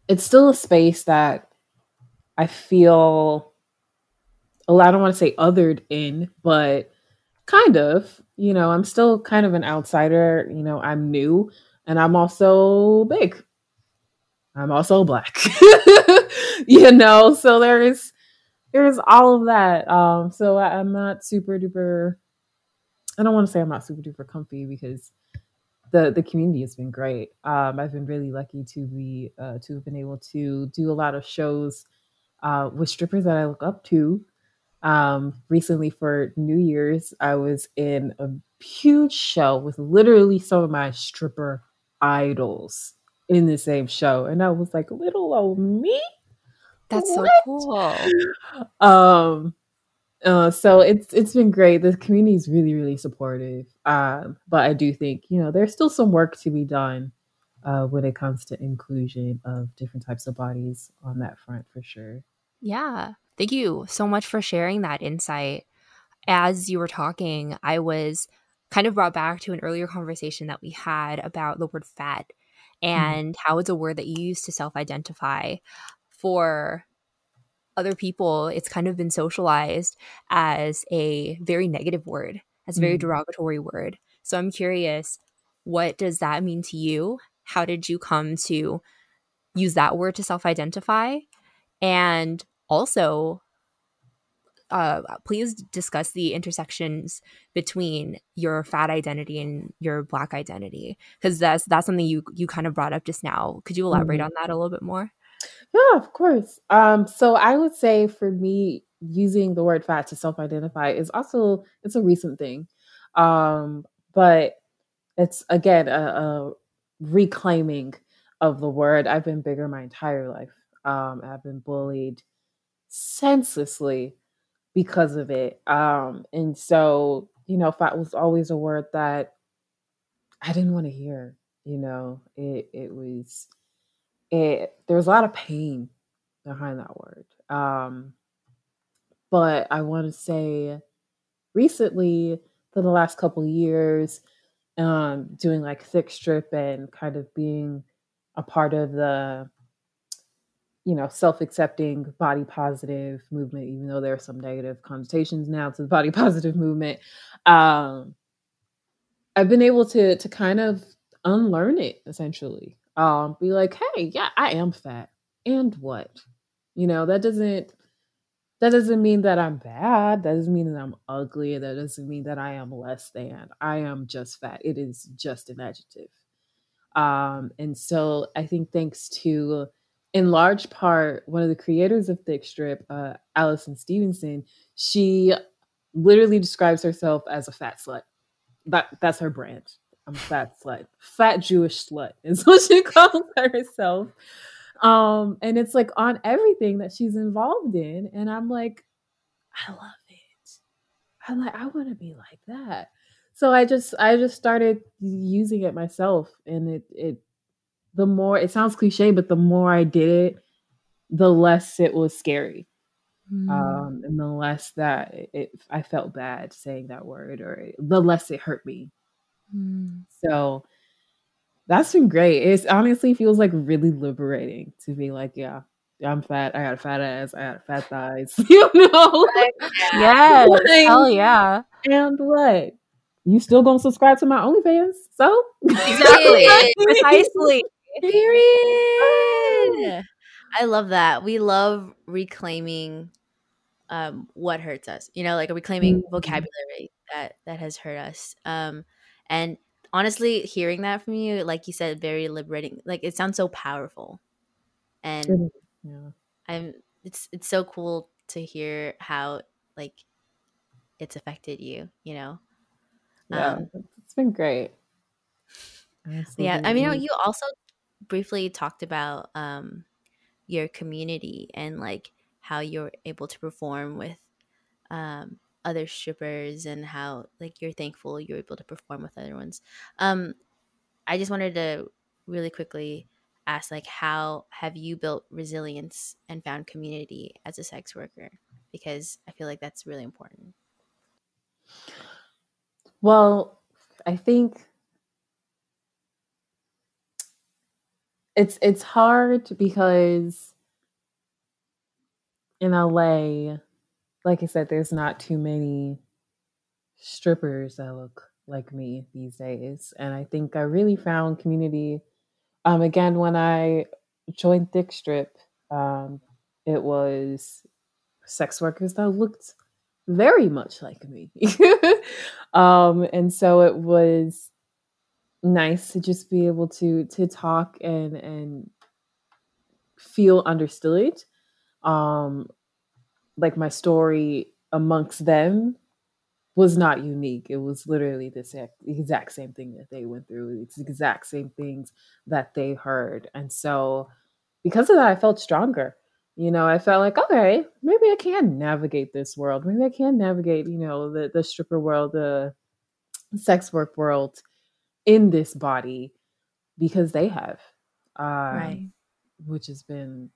it's still a space that I feel, well, I don't want to say othered in, but kind of, you know, I'm still kind of an outsider. You know, I'm new and I'm also big. I'm also black. you know, so there is there's all of that. Um, so I, I'm not super duper I don't want to say I'm not super duper comfy because the the community has been great. Um, I've been really lucky to be uh, to have been able to do a lot of shows uh, with strippers that I look up to. Um, recently for New Year's, I was in a huge show with literally some of my stripper idols in the same show, and I was like, "Little old me." That's what? so cool. Um, uh, so it's it's been great. The community is really really supportive. Um, but I do think you know there's still some work to be done uh, when it comes to inclusion of different types of bodies on that front for sure. Yeah. Thank you so much for sharing that insight. As you were talking, I was kind of brought back to an earlier conversation that we had about the word fat mm-hmm. and mm. how it's a word that you use to self identify. For other people, it's kind of been socialized as a very negative word, as a very mm. derogatory word. So I'm curious, what does that mean to you? How did you come to use that word to self identify? And also, uh, please discuss the intersections between your fat identity and your black identity because that's that's something you you kind of brought up just now. Could you elaborate mm-hmm. on that a little bit more? Yeah, of course. Um, so I would say for me, using the word fat to self-identify is also it's a recent thing, um, but it's again a, a reclaiming of the word. I've been bigger my entire life. Um, I've been bullied senselessly because of it. Um, and so, you know, fat was always a word that I didn't want to hear. You know, it it was it there was a lot of pain behind that word. Um, but I want to say recently, for the last couple years, um, doing like thick strip and kind of being a part of the you know, self-accepting body positive movement, even though there are some negative connotations now to the body positive movement. Um, I've been able to to kind of unlearn it essentially. Um, be like, hey, yeah, I am fat. And what? You know, that doesn't that doesn't mean that I'm bad. That doesn't mean that I'm ugly. That doesn't mean that I am less than. I am just fat. It is just an adjective. Um, and so I think thanks to in large part, one of the creators of Thick Strip, uh, Allison Stevenson, she literally describes herself as a fat slut. That that's her brand. I'm a fat slut, fat Jewish slut is what she calls herself. Um, and it's like on everything that she's involved in, and I'm like, I love it. I'm like, I want to be like that. So I just I just started using it myself, and it it the more it sounds cliche, but the more I did it, the less it was scary. Mm. Um, and the less that it, I felt bad saying that word, or the less it hurt me. Mm. So that's been great. It honestly feels like really liberating to be like, yeah, I'm fat. I got a fat ass. I got fat thighs. you know? yeah. Hell yeah. And what? You still gonna subscribe to my OnlyFans? So exactly, precisely. Period. I love that. We love reclaiming um, what hurts us. You know, like reclaiming mm-hmm. vocabulary that that has hurt us. Um, and honestly, hearing that from you, like you said, very liberating. Like it sounds so powerful, and yeah. I'm. It's it's so cool to hear how like it's affected you. You know. Yeah, um, it's been great. Yeah, I mean, you also briefly talked about um, your community and like how you're able to perform with um, other strippers and how like you're thankful you're able to perform with other ones. Um, I just wanted to really quickly ask like how have you built resilience and found community as a sex worker because I feel like that's really important. Well, I think it's it's hard because in LA, like I said, there's not too many strippers that look like me these days. And I think I really found community um again when I joined Thick Strip, um, it was sex workers that looked very much like me. um, and so it was nice to just be able to to talk and and feel understood. Um, like my story amongst them was not unique. It was literally the exact same thing that they went through. It's the exact same things that they heard. And so because of that, I felt stronger you know i felt like okay maybe i can navigate this world maybe i can navigate you know the, the stripper world the sex work world in this body because they have um, right which has been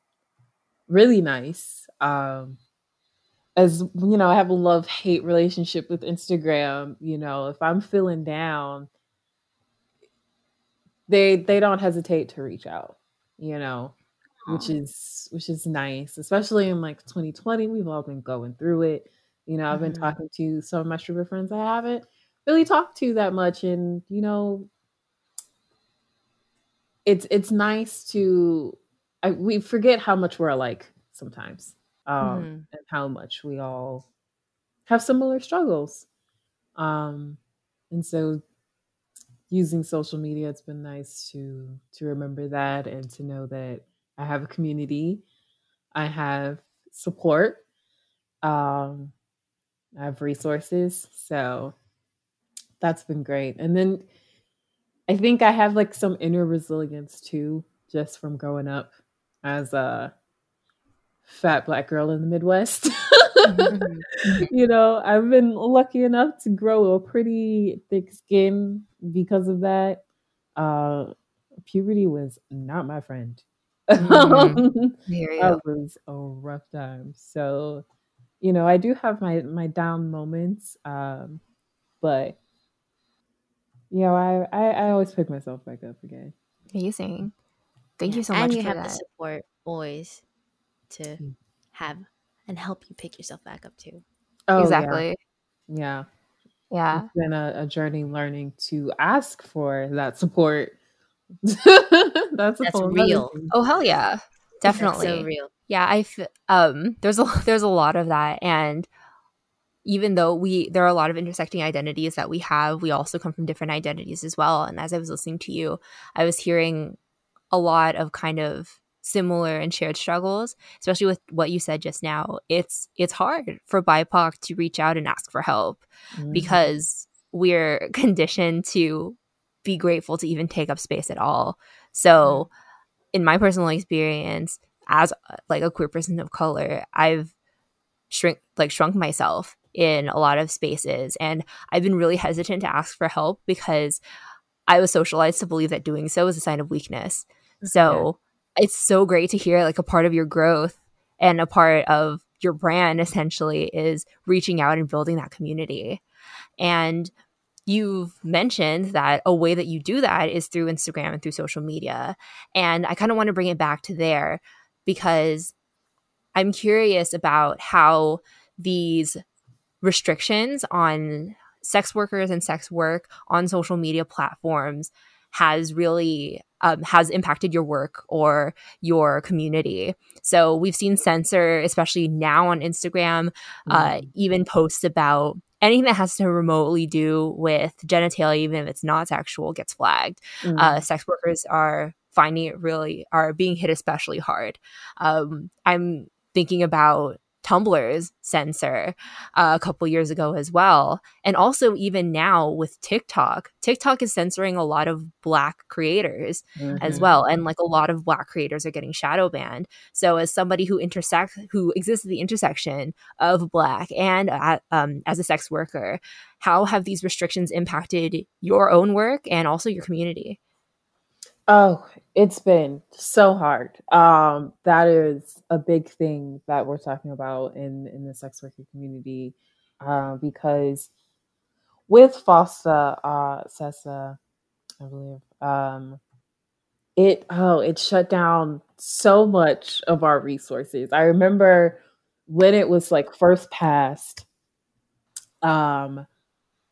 really nice um as you know i have a love hate relationship with instagram you know if i'm feeling down they they don't hesitate to reach out you know which is which is nice, especially in like 2020. We've all been going through it. You know, I've been mm-hmm. talking to some of my stripper friends I haven't really talked to that much, and you know, it's it's nice to I, we forget how much we're alike sometimes, um, mm-hmm. and how much we all have similar struggles. Um, and so using social media, it's been nice to to remember that and to know that I have a community. I have support. Um, I have resources. So that's been great. And then I think I have like some inner resilience too, just from growing up as a fat black girl in the Midwest. you know, I've been lucky enough to grow a pretty thick skin because of that. Uh, puberty was not my friend. Mm-hmm. that was a rough time. So, you know, I do have my my down moments, um, but you know, I, I I always pick myself back up again. Amazing. Thank yeah. you so much. And you have that. the support always to mm. have and help you pick yourself back up too. Oh, exactly. Yeah. Yeah. It's been a, a journey learning to ask for that support that's that's real. Oh hell yeah, definitely so real. Yeah, I f- um there's a there's a lot of that, and even though we there are a lot of intersecting identities that we have, we also come from different identities as well. And as I was listening to you, I was hearing a lot of kind of similar and shared struggles, especially with what you said just now. It's it's hard for BIPOC to reach out and ask for help mm-hmm. because we're conditioned to be grateful to even take up space at all. So, in my personal experience, as uh, like a queer person of color, I've shrink like shrunk myself in a lot of spaces, and I've been really hesitant to ask for help because I was socialized to believe that doing so is a sign of weakness. So. It's so great to hear like a part of your growth and a part of your brand essentially is reaching out and building that community. And you've mentioned that a way that you do that is through Instagram and through social media. And I kind of want to bring it back to there because I'm curious about how these restrictions on sex workers and sex work on social media platforms has really um, has impacted your work or your community. So we've seen censor, especially now on Instagram, mm-hmm. uh, even posts about anything that has to remotely do with genitalia, even if it's not sexual, gets flagged. Mm-hmm. Uh, sex workers are finding it really are being hit especially hard. Um, I'm thinking about Tumblr's censor uh, a couple years ago as well. And also, even now with TikTok, TikTok is censoring a lot of Black creators mm-hmm. as well. And like a lot of Black creators are getting shadow banned. So, as somebody who intersects, who exists at the intersection of Black and uh, um, as a sex worker, how have these restrictions impacted your own work and also your community? Oh, it's been so hard. Um, that is a big thing that we're talking about in in the sex worker community, uh, because with FOSTA, uh, SESTA, I believe, um, it oh it shut down so much of our resources. I remember when it was like first passed. Um,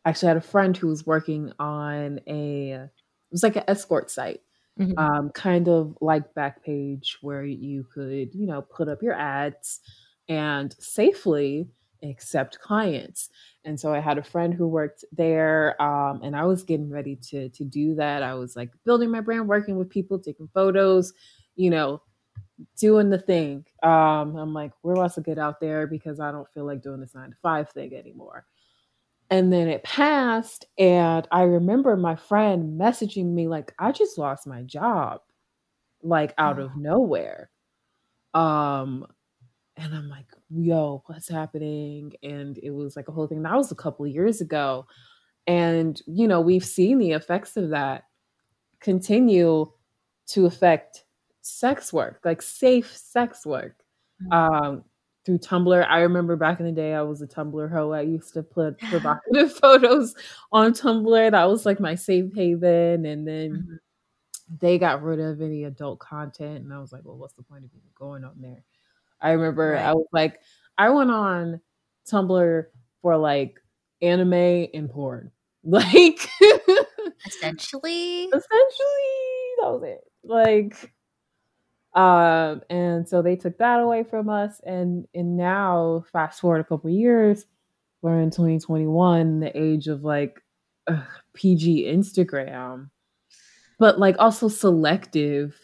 actually, I had a friend who was working on a it was like an escort site Mm-hmm. Um, kind of like Backpage, where you could, you know, put up your ads and safely accept clients. And so I had a friend who worked there, um, and I was getting ready to to do that. I was like building my brand, working with people, taking photos, you know, doing the thing. Um, I'm like, we're else to get out there because I don't feel like doing this nine to five thing anymore. And then it passed. And I remember my friend messaging me, like, I just lost my job, like out of nowhere. Um, and I'm like, yo, what's happening? And it was like a whole thing. That was a couple years ago. And, you know, we've seen the effects of that continue to affect sex work, like safe sex work. Mm-hmm. Um, through Tumblr. I remember back in the day, I was a Tumblr hoe. I used to put provocative photos on Tumblr. That was like my safe haven. And then mm-hmm. they got rid of any adult content. And I was like, well, what's the point of even going on there? I remember right. I was like, I went on Tumblr for like anime and porn. Like, essentially, essentially, that was it. Like, um, and so they took that away from us. And and now, fast forward a couple years, we're in 2021, the age of like ugh, PG Instagram, but like also selective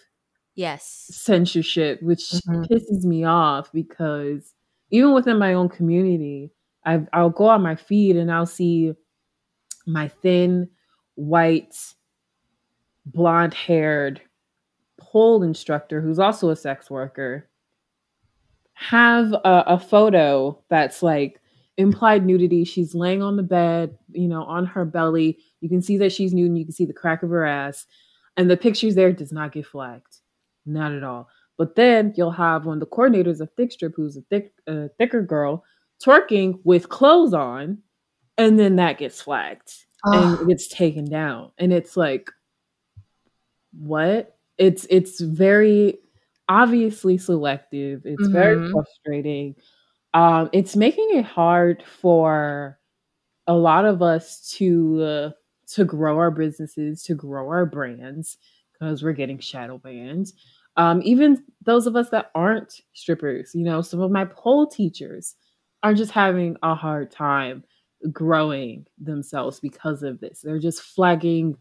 yes censorship, which mm-hmm. pisses me off because even within my own community, i I'll go on my feed and I'll see my thin, white, blonde haired pole instructor who's also a sex worker have a, a, photo that's like implied nudity. She's laying on the bed, you know, on her belly. You can see that she's nude and you can see the crack of her ass. And the pictures there does not get flagged. Not at all. But then you'll have one of the coordinators of Thick Strip, who's a thick, uh, thicker girl, twerking with clothes on, and then that gets flagged oh. and it gets taken down. And it's like, what? It's it's very obviously selective. It's mm-hmm. very frustrating. Um, it's making it hard for a lot of us to uh, to grow our businesses, to grow our brands, because we're getting shadow banned. Um, even those of us that aren't strippers, you know, some of my pole teachers are just having a hard time growing themselves because of this. They're just flagging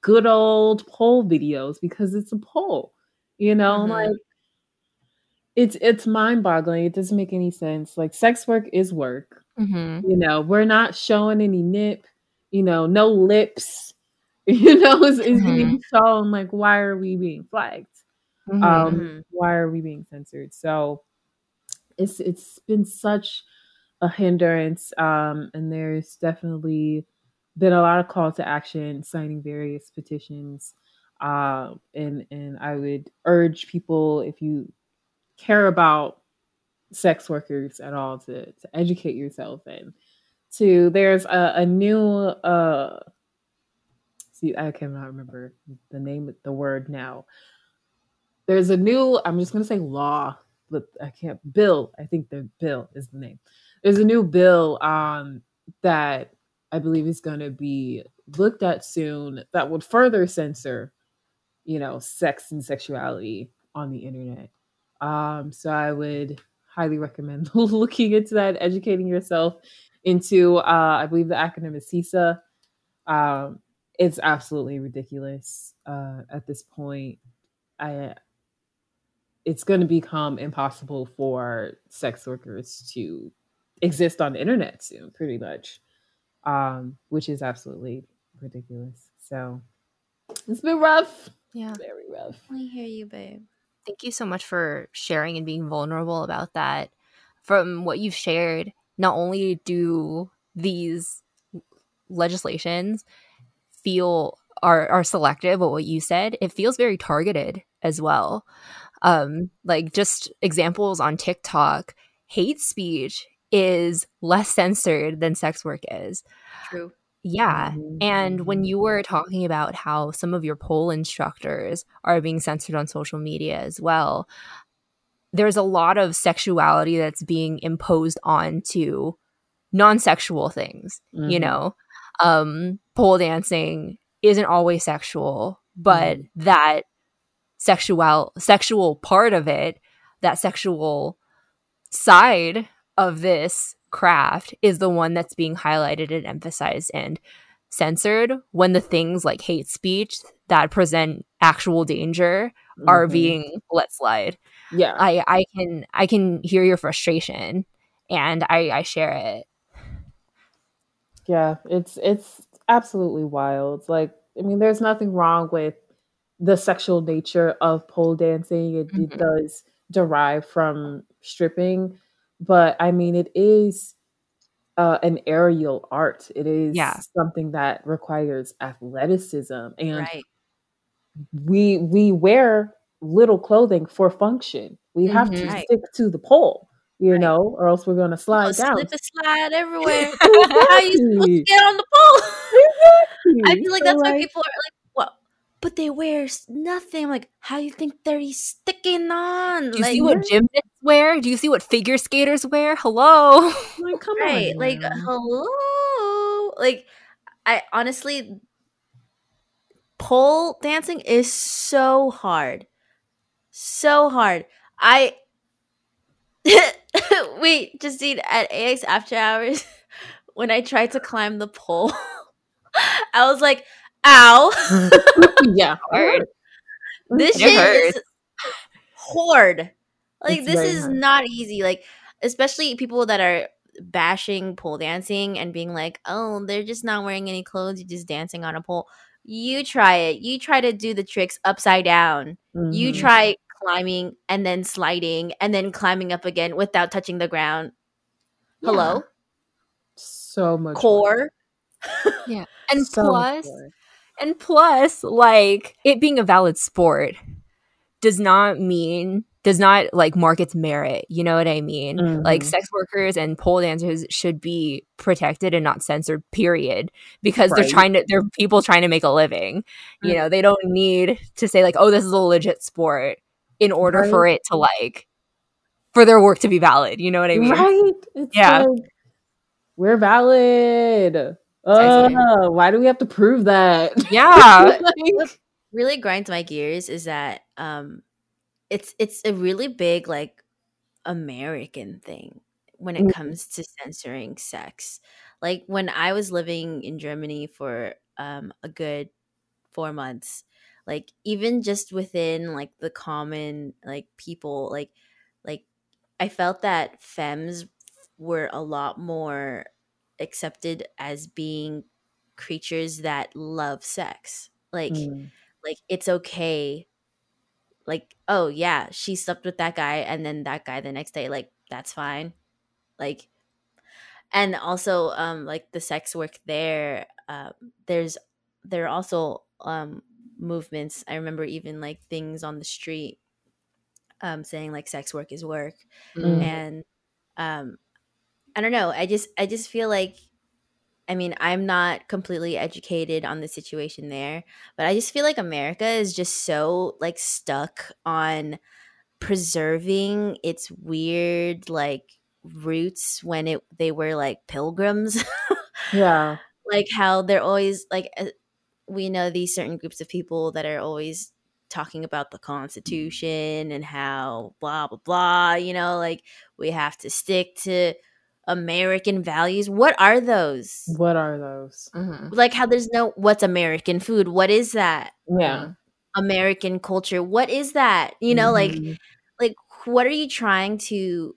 good old pole videos because it's a pole, you know, mm-hmm. like it's it's mind boggling. It doesn't make any sense. Like sex work is work. Mm-hmm. You know, we're not showing any nip, you know, no lips, you know, is, is mm-hmm. being shown. Like, why are we being flagged? Mm-hmm. Um, mm-hmm. why are we being censored? So it's it's been such a hindrance. Um, and there's definitely been a lot of call to action, signing various petitions. Uh, and and I would urge people if you care about sex workers at all to to educate yourself and to there's a, a new uh see I cannot remember the name the word now. There's a new I'm just gonna say law but I can't. Bill, I think the bill is the name. There's a new bill um, that I believe is going to be looked at soon that would further censor, you know, sex and sexuality on the internet. Um, so I would highly recommend looking into that, educating yourself into. Uh, I believe the acronym is CISA. Um, it's absolutely ridiculous uh, at this point. I it's going to become impossible for sex workers to exist on the internet soon, pretty much, um, which is absolutely ridiculous. So it's been rough. Yeah, very rough. I hear you, babe. Thank you so much for sharing and being vulnerable about that. From what you've shared, not only do these legislations feel are are selective but what you said it feels very targeted as well um like just examples on tiktok hate speech is less censored than sex work is. True. Yeah. And when you were talking about how some of your pole instructors are being censored on social media as well there's a lot of sexuality that's being imposed onto non-sexual things mm-hmm. you know? Um pole dancing isn't always sexual, but mm. that sexual sexual part of it, that sexual side of this craft is the one that's being highlighted and emphasized and censored when the things like hate speech that present actual danger mm-hmm. are being let slide. Yeah. I I can I can hear your frustration and I I share it. Yeah, it's it's absolutely wild. Like, I mean, there's nothing wrong with the sexual nature of pole dancing. It, mm-hmm. it does derive from stripping, but I mean, it is uh, an aerial art. It is yeah. something that requires athleticism, and right. we we wear little clothing for function. We have mm-hmm. to right. stick to the pole you right. know, or else we're gonna slide down. Slip and slide everywhere. How you supposed to get on the pole? exactly. I feel like that's why people are like? But they wear nothing. Like, how do you think they're sticking on? Do you like, see what gymnasts wear? Do you see what figure skaters wear? Hello. Like, come right. on. Like, hello. Like, I honestly, pole dancing is so hard, so hard. I Wait, Justine, at AX After Hours, when I tried to climb the pole, I was like, ow. yeah. Hard. This shit is hard. Like, it's this is hard. not easy. Like, especially people that are bashing pole dancing and being like, oh, they're just not wearing any clothes, you're just dancing on a pole. You try it. You try to do the tricks upside down. Mm-hmm. You try climbing and then sliding and then climbing up again without touching the ground. Yeah. Hello? So much core. yeah. And so plus and plus like it being a valid sport does not mean does not like mark its merit. You know what I mean? Mm-hmm. Like sex workers and pole dancers should be protected and not censored, period. Because right. they're trying to they're people trying to make a living. Mm-hmm. You know, they don't need to say like, oh, this is a legit sport in order right. for it to like for their work to be valid. You know what I mean? Right. It's yeah. Like, we're valid. Uh, why do we have to prove that? Yeah. what really grinds my gears is that um it's it's a really big like American thing when it mm-hmm. comes to censoring sex. Like when I was living in Germany for um a good 4 months, like even just within like the common like people like like i felt that femmes were a lot more accepted as being creatures that love sex like mm. like it's okay like oh yeah she slept with that guy and then that guy the next day like that's fine like and also um like the sex work there uh, there's there are also um movements. I remember even like things on the street um, saying like sex work is work, mm. and um, I don't know. I just I just feel like I mean I'm not completely educated on the situation there, but I just feel like America is just so like stuck on preserving its weird like roots when it they were like pilgrims. Yeah. like how they're always like uh, we know these certain groups of people that are always talking about the constitution and how blah blah blah you know like we have to stick to american values what are those What are those? Mhm. like how there's no what's american food what is that Yeah. american culture what is that you know like Mhm. like what are you trying to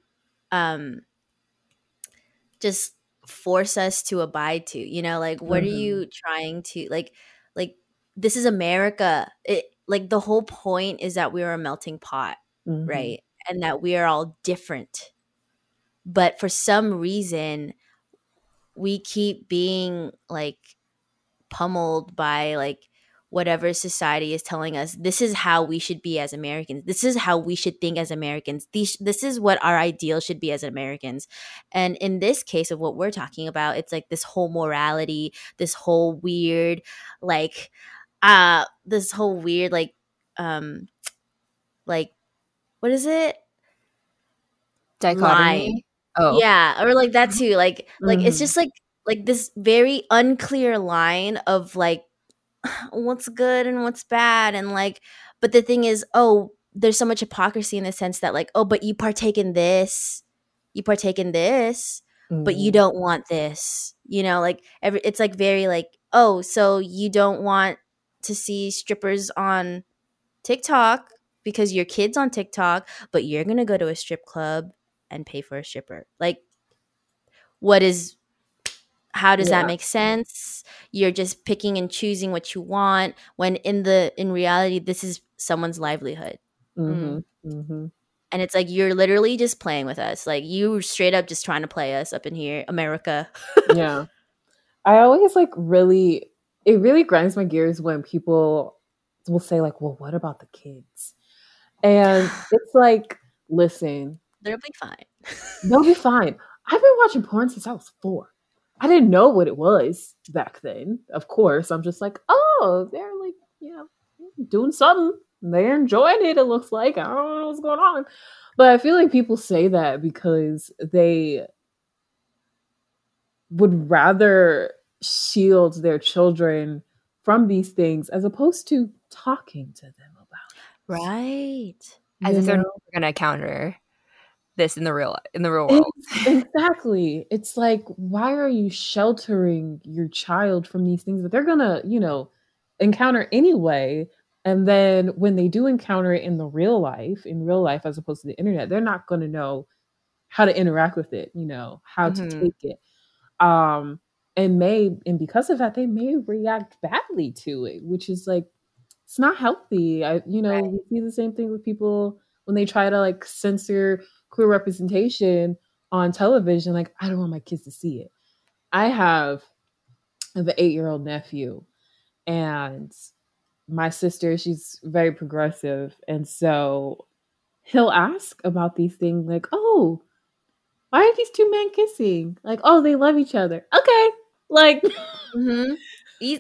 um just force us to abide to you know like what are Mhm. you trying to like like this is america it like the whole point is that we are a melting pot Mhm. right and that we are all different but for some reason we keep being like pummeled by like whatever society is telling us this is how we should be as Americans. This is how we should think as Americans. These this is what our ideal should be as Americans. And in this case of what we're talking about, it's like this whole morality, this whole weird like uh this whole weird like um like what is it? Dichotomy. Oh, Yeah, or like that too. Like like it's Mhm. just like like this very unclear line of like what's good and what's bad and like but the thing is, oh, there's so much hypocrisy in the sense that like, oh, but you partake in this. You partake in this, but you Mhm. don't want this. You know, like every it's like very like, oh, so you don't want to see strippers on TikTok because your kid's on TikTok, but you're going to go to a strip club and pay for a shipper. Like what is how does Yeah. that make sense? You're just picking and choosing what you want when in the in reality this is someone's livelihood. Mhm. Mhm. And it's like you're literally just playing with us. Like you straight up just trying to play us up in here, America. yeah. I always like really it really grinds my gears when people will say like, "Well, what about the kids?" And it's like, listen, They'll be fine. they'll be fine. I've been watching porn since I was 4. I didn't know what it was back then. Of course, I'm just like, "Oh, they're like, you know, doing something. They're enjoying it it looks like. I don't know what's going on." But I feel like people say that because they would rather shield their children from these things as opposed to talking to them about it. Right. as You if they're never gonna counter this in the real in the real world. Ex- exactly. It's like, why are you sheltering your child from these things that they're gonna, you know, encounter anyway? And then when they do encounter it in the real life, in real life as opposed to the internet, they're not gonna know how to interact with it, you know, how Mhm. to take it. Um, and may and because of that, they may react badly to it, which is like it's not healthy. I, you know, Right. we see the same thing with people when they try to like censor queer representation on television. Like, I don't want my kids to see it. I have an eight year old nephew, and my sister, she's very progressive. And so he'll ask about these things like, oh, why are these two men kissing? Like, oh, they love each other. Okay. Like, Mm-hmm.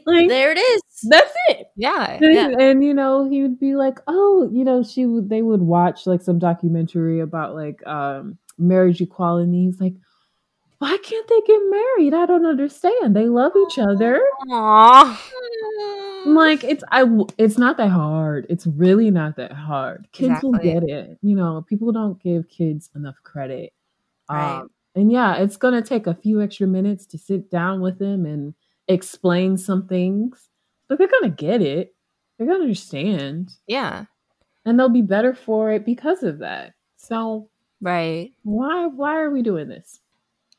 Like- there it is. that's it. Yeah. Yeah. And you know, he would be like, "Oh, you know, she would." They would watch like some documentary about like um marriage equality. He's like, "Why can't they get married? I don't understand. They love each other." Aww. I'm like, it's I It's not that hard. It's really not that hard. Kids will get it. You know, people don't give kids enough credit. Right. Um, and yeah, it's gonna take a few extra minutes to sit down with them and explain some things, but they're gonna get it. They're gonna understand Yeah. and they'll be better for it because of that. So Right. why why are we doing this?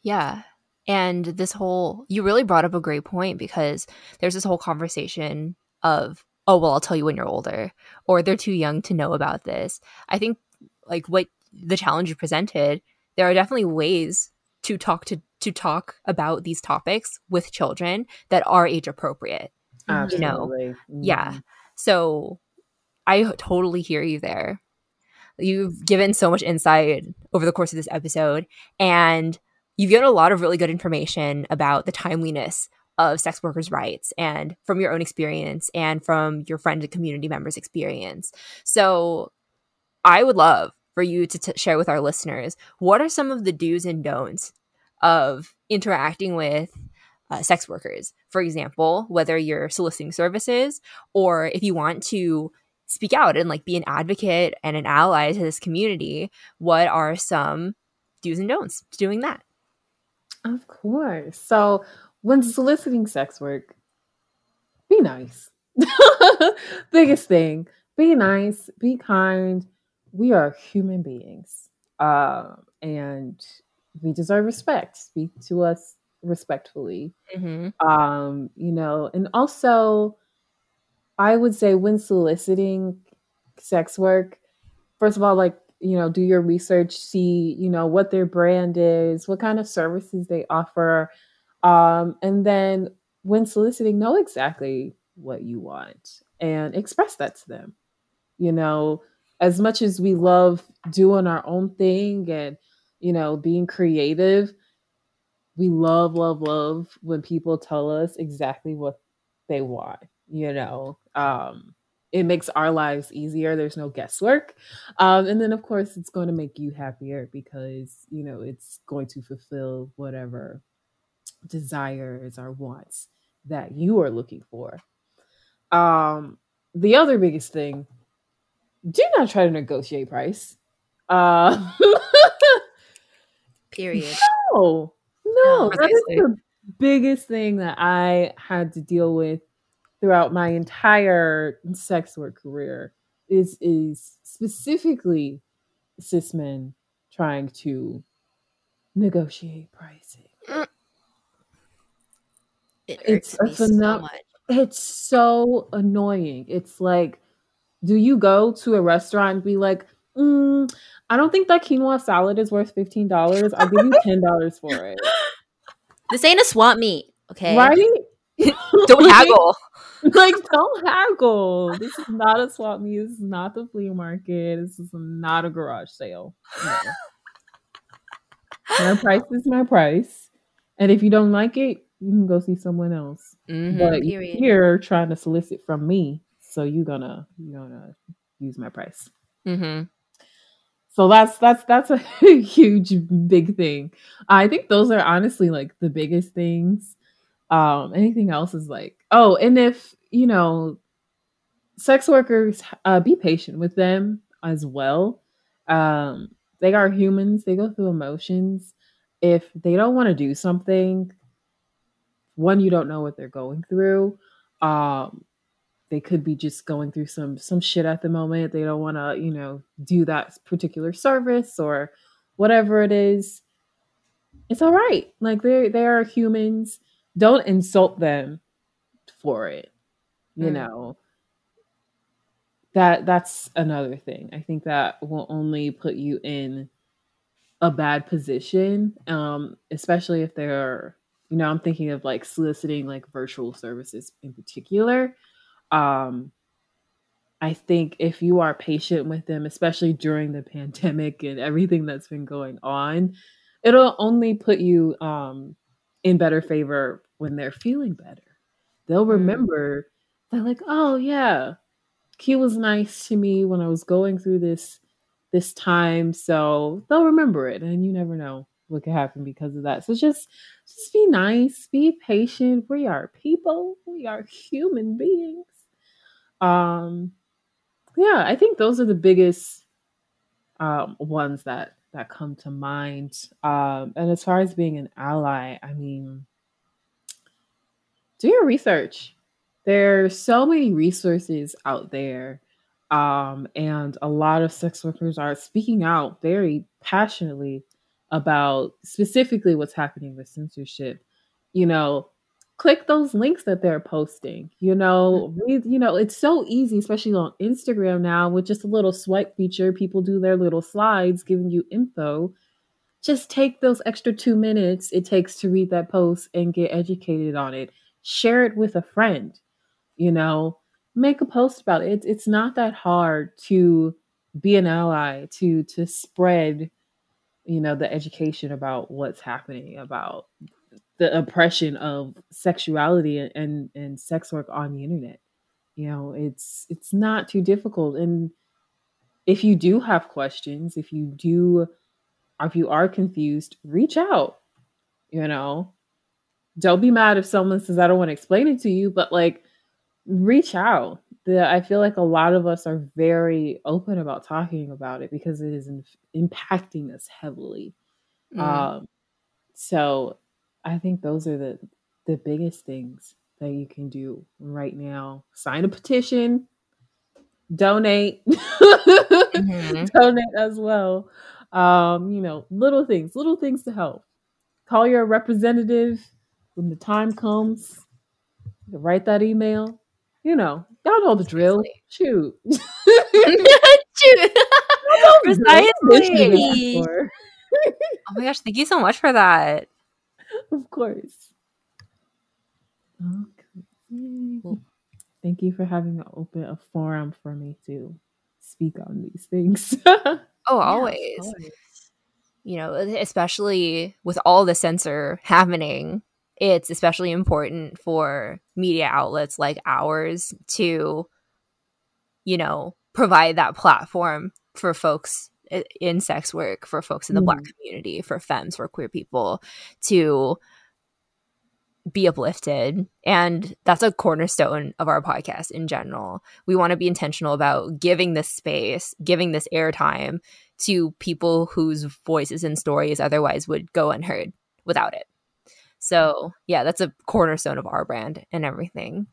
Yeah. And this whole, you really brought up a great point because there's this whole conversation of, oh, well, I'll tell you when you're older, or they're too young to know about this. I think, like, what the challenge you presented, there are definitely ways to talk to, to talk about these topics with children that are age appropriate. You know, Yeah. Mhm. So I totally hear you there. You've given so much insight over the course of this episode, and you've given a lot of really good information about the timeliness of sex workers' rights and from your own experience and from your friend and community members' experience. So I would love for you to t- share with our listeners. What are some of the do's and don'ts of interacting with uh, sex workers? For example, whether you're soliciting services or if you want to speak out and like be an advocate and an ally to this community, what are some do's and don'ts to doing that? Of course. So, when soliciting sex work, be nice. Biggest thing, be nice, be kind. We are human beings. Uh, and we deserve respect. Speak to us respectfully. Mm-hmm. Um, you know, and also I would say when soliciting sex work, first of all, like, you know, do your research, see, you know, what their brand is, what kind of services they offer. Um, and then when soliciting, know exactly what you want and express that to them. You know, as much as we love doing our own thing and, you know, being creative, we love, love, love when people tell us exactly what they want, you know. Um, it makes our lives easier. There's no guesswork. Um, and then, of course, it's going to make you happier because, you know, it's going to fulfill whatever desires or wants that you are looking for. Um, the other biggest thing do not try to negotiate price. Uh, Period. No, no, that is the biggest thing that I had to deal with throughout my entire sex work career is is specifically cis men trying to negotiate pricing. Mm. It it's a so it's so annoying. It's like, do you go to a restaurant and be like, mm, I don't think that quinoa salad is worth fifteen dollars. I'll give you ten dollars for it. This ain't a swamp meet, okay? Right? don't haggle. like, don't haggle. This is not a swap meet. This is not the flea market. This is not a garage sale. No. my price is my price. And if you don't like it, you can go see someone else. Mm-hmm, but period. you're trying to solicit from me, so you're gonna you're gonna use my price. Mm-hmm. So that's that's that's a huge big thing. I think those are honestly like the biggest things um, anything else is like, oh, and if you know, sex workers, uh, be patient with them as well. Um, they are humans; they go through emotions. If they don't want to do something, one, you don't know what they're going through. Um, they could be just going through some some shit at the moment. They don't want to, you know, do that particular service or whatever it is. It's all right. Like they they are humans don't insult them for it you mm. know that that's another thing i think that will only put you in a bad position um especially if they're you know i'm thinking of like soliciting like virtual services in particular um i think if you are patient with them especially during the pandemic and everything that's been going on it'll only put you um in better favor when they're feeling better. They'll mm. remember they're like, oh yeah, Q was nice to me when I was going through this this time. So they'll remember it. And you never know what could happen because of that. So just just be nice, be patient. We are people, we are human beings. Um yeah, I think those are the biggest um ones that that come to mind. Um and as far as being an ally, I mean do your research. There's so many resources out there. Um, and a lot of sex workers are speaking out very passionately about specifically what's happening with censorship. You know, click those links that they're posting. You know, mm-hmm. read, you know, it's so easy, especially on Instagram now with just a little swipe feature. People do their little slides giving you info. Just take those extra two minutes it takes to read that post and get educated on it share it with a friend, you know, make a post about it. It's, it's not that hard to be an ally, to to spread, you know, the education about what's happening, about the oppression of sexuality and and sex work on the internet. You know, it's it's not too difficult and if you do have questions, if you do, if you are confused, reach out. You know, don't be mad if someone says, I don't want to explain it to you, but like, reach out. The, I feel like a lot of us are very open about talking about it because it is in, impacting us heavily. Mm. Um, so I think those are the the biggest things that you can do right now. Sign a petition, donate, mm-hmm. donate as well. Um, you know, little things, little things to help. Call your representative when the time comes. Write that email. You know, y'all know the drill. Shoot. Shoot. Precisely. oh my gosh, thank you so much for that. Of course. Okay. Thank you for having open a forum for me to speak on these things. oh, always. Yeah, always. You know, especially with all the censor happening, it's especially important for media outlets like ours to, you know, provide that platform for folks in sex work, for folks in the mm. Black community, for femmes, for queer people to be uplifted. And that's a cornerstone of our podcast in general. We want to be intentional about giving this space, giving this airtime to people whose voices and stories otherwise would go unheard without it. So, yeah, that's a cornerstone of our brand and everything.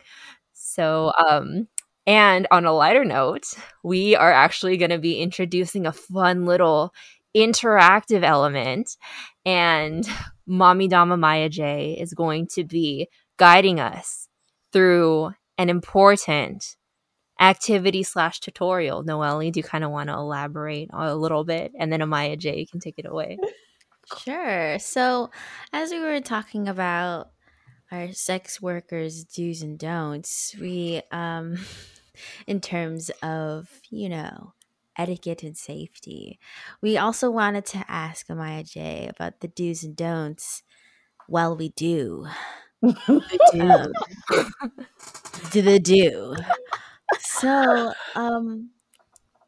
So, um, and on a lighter note, we are actually going to be introducing a fun little interactive element. And Mommy Dom Amaya J is going to be guiding us through an important activity slash tutorial. Noelle, do you kind of want to elaborate a little bit? And then Amaya J, can take it away. Sure. So, as we were talking about our sex workers' do's and don'ts, we, um, in terms of, you know, etiquette and safety. We also wanted to ask Amaya J about the do's and don'ts. Well, we do. do. do the do. So, um,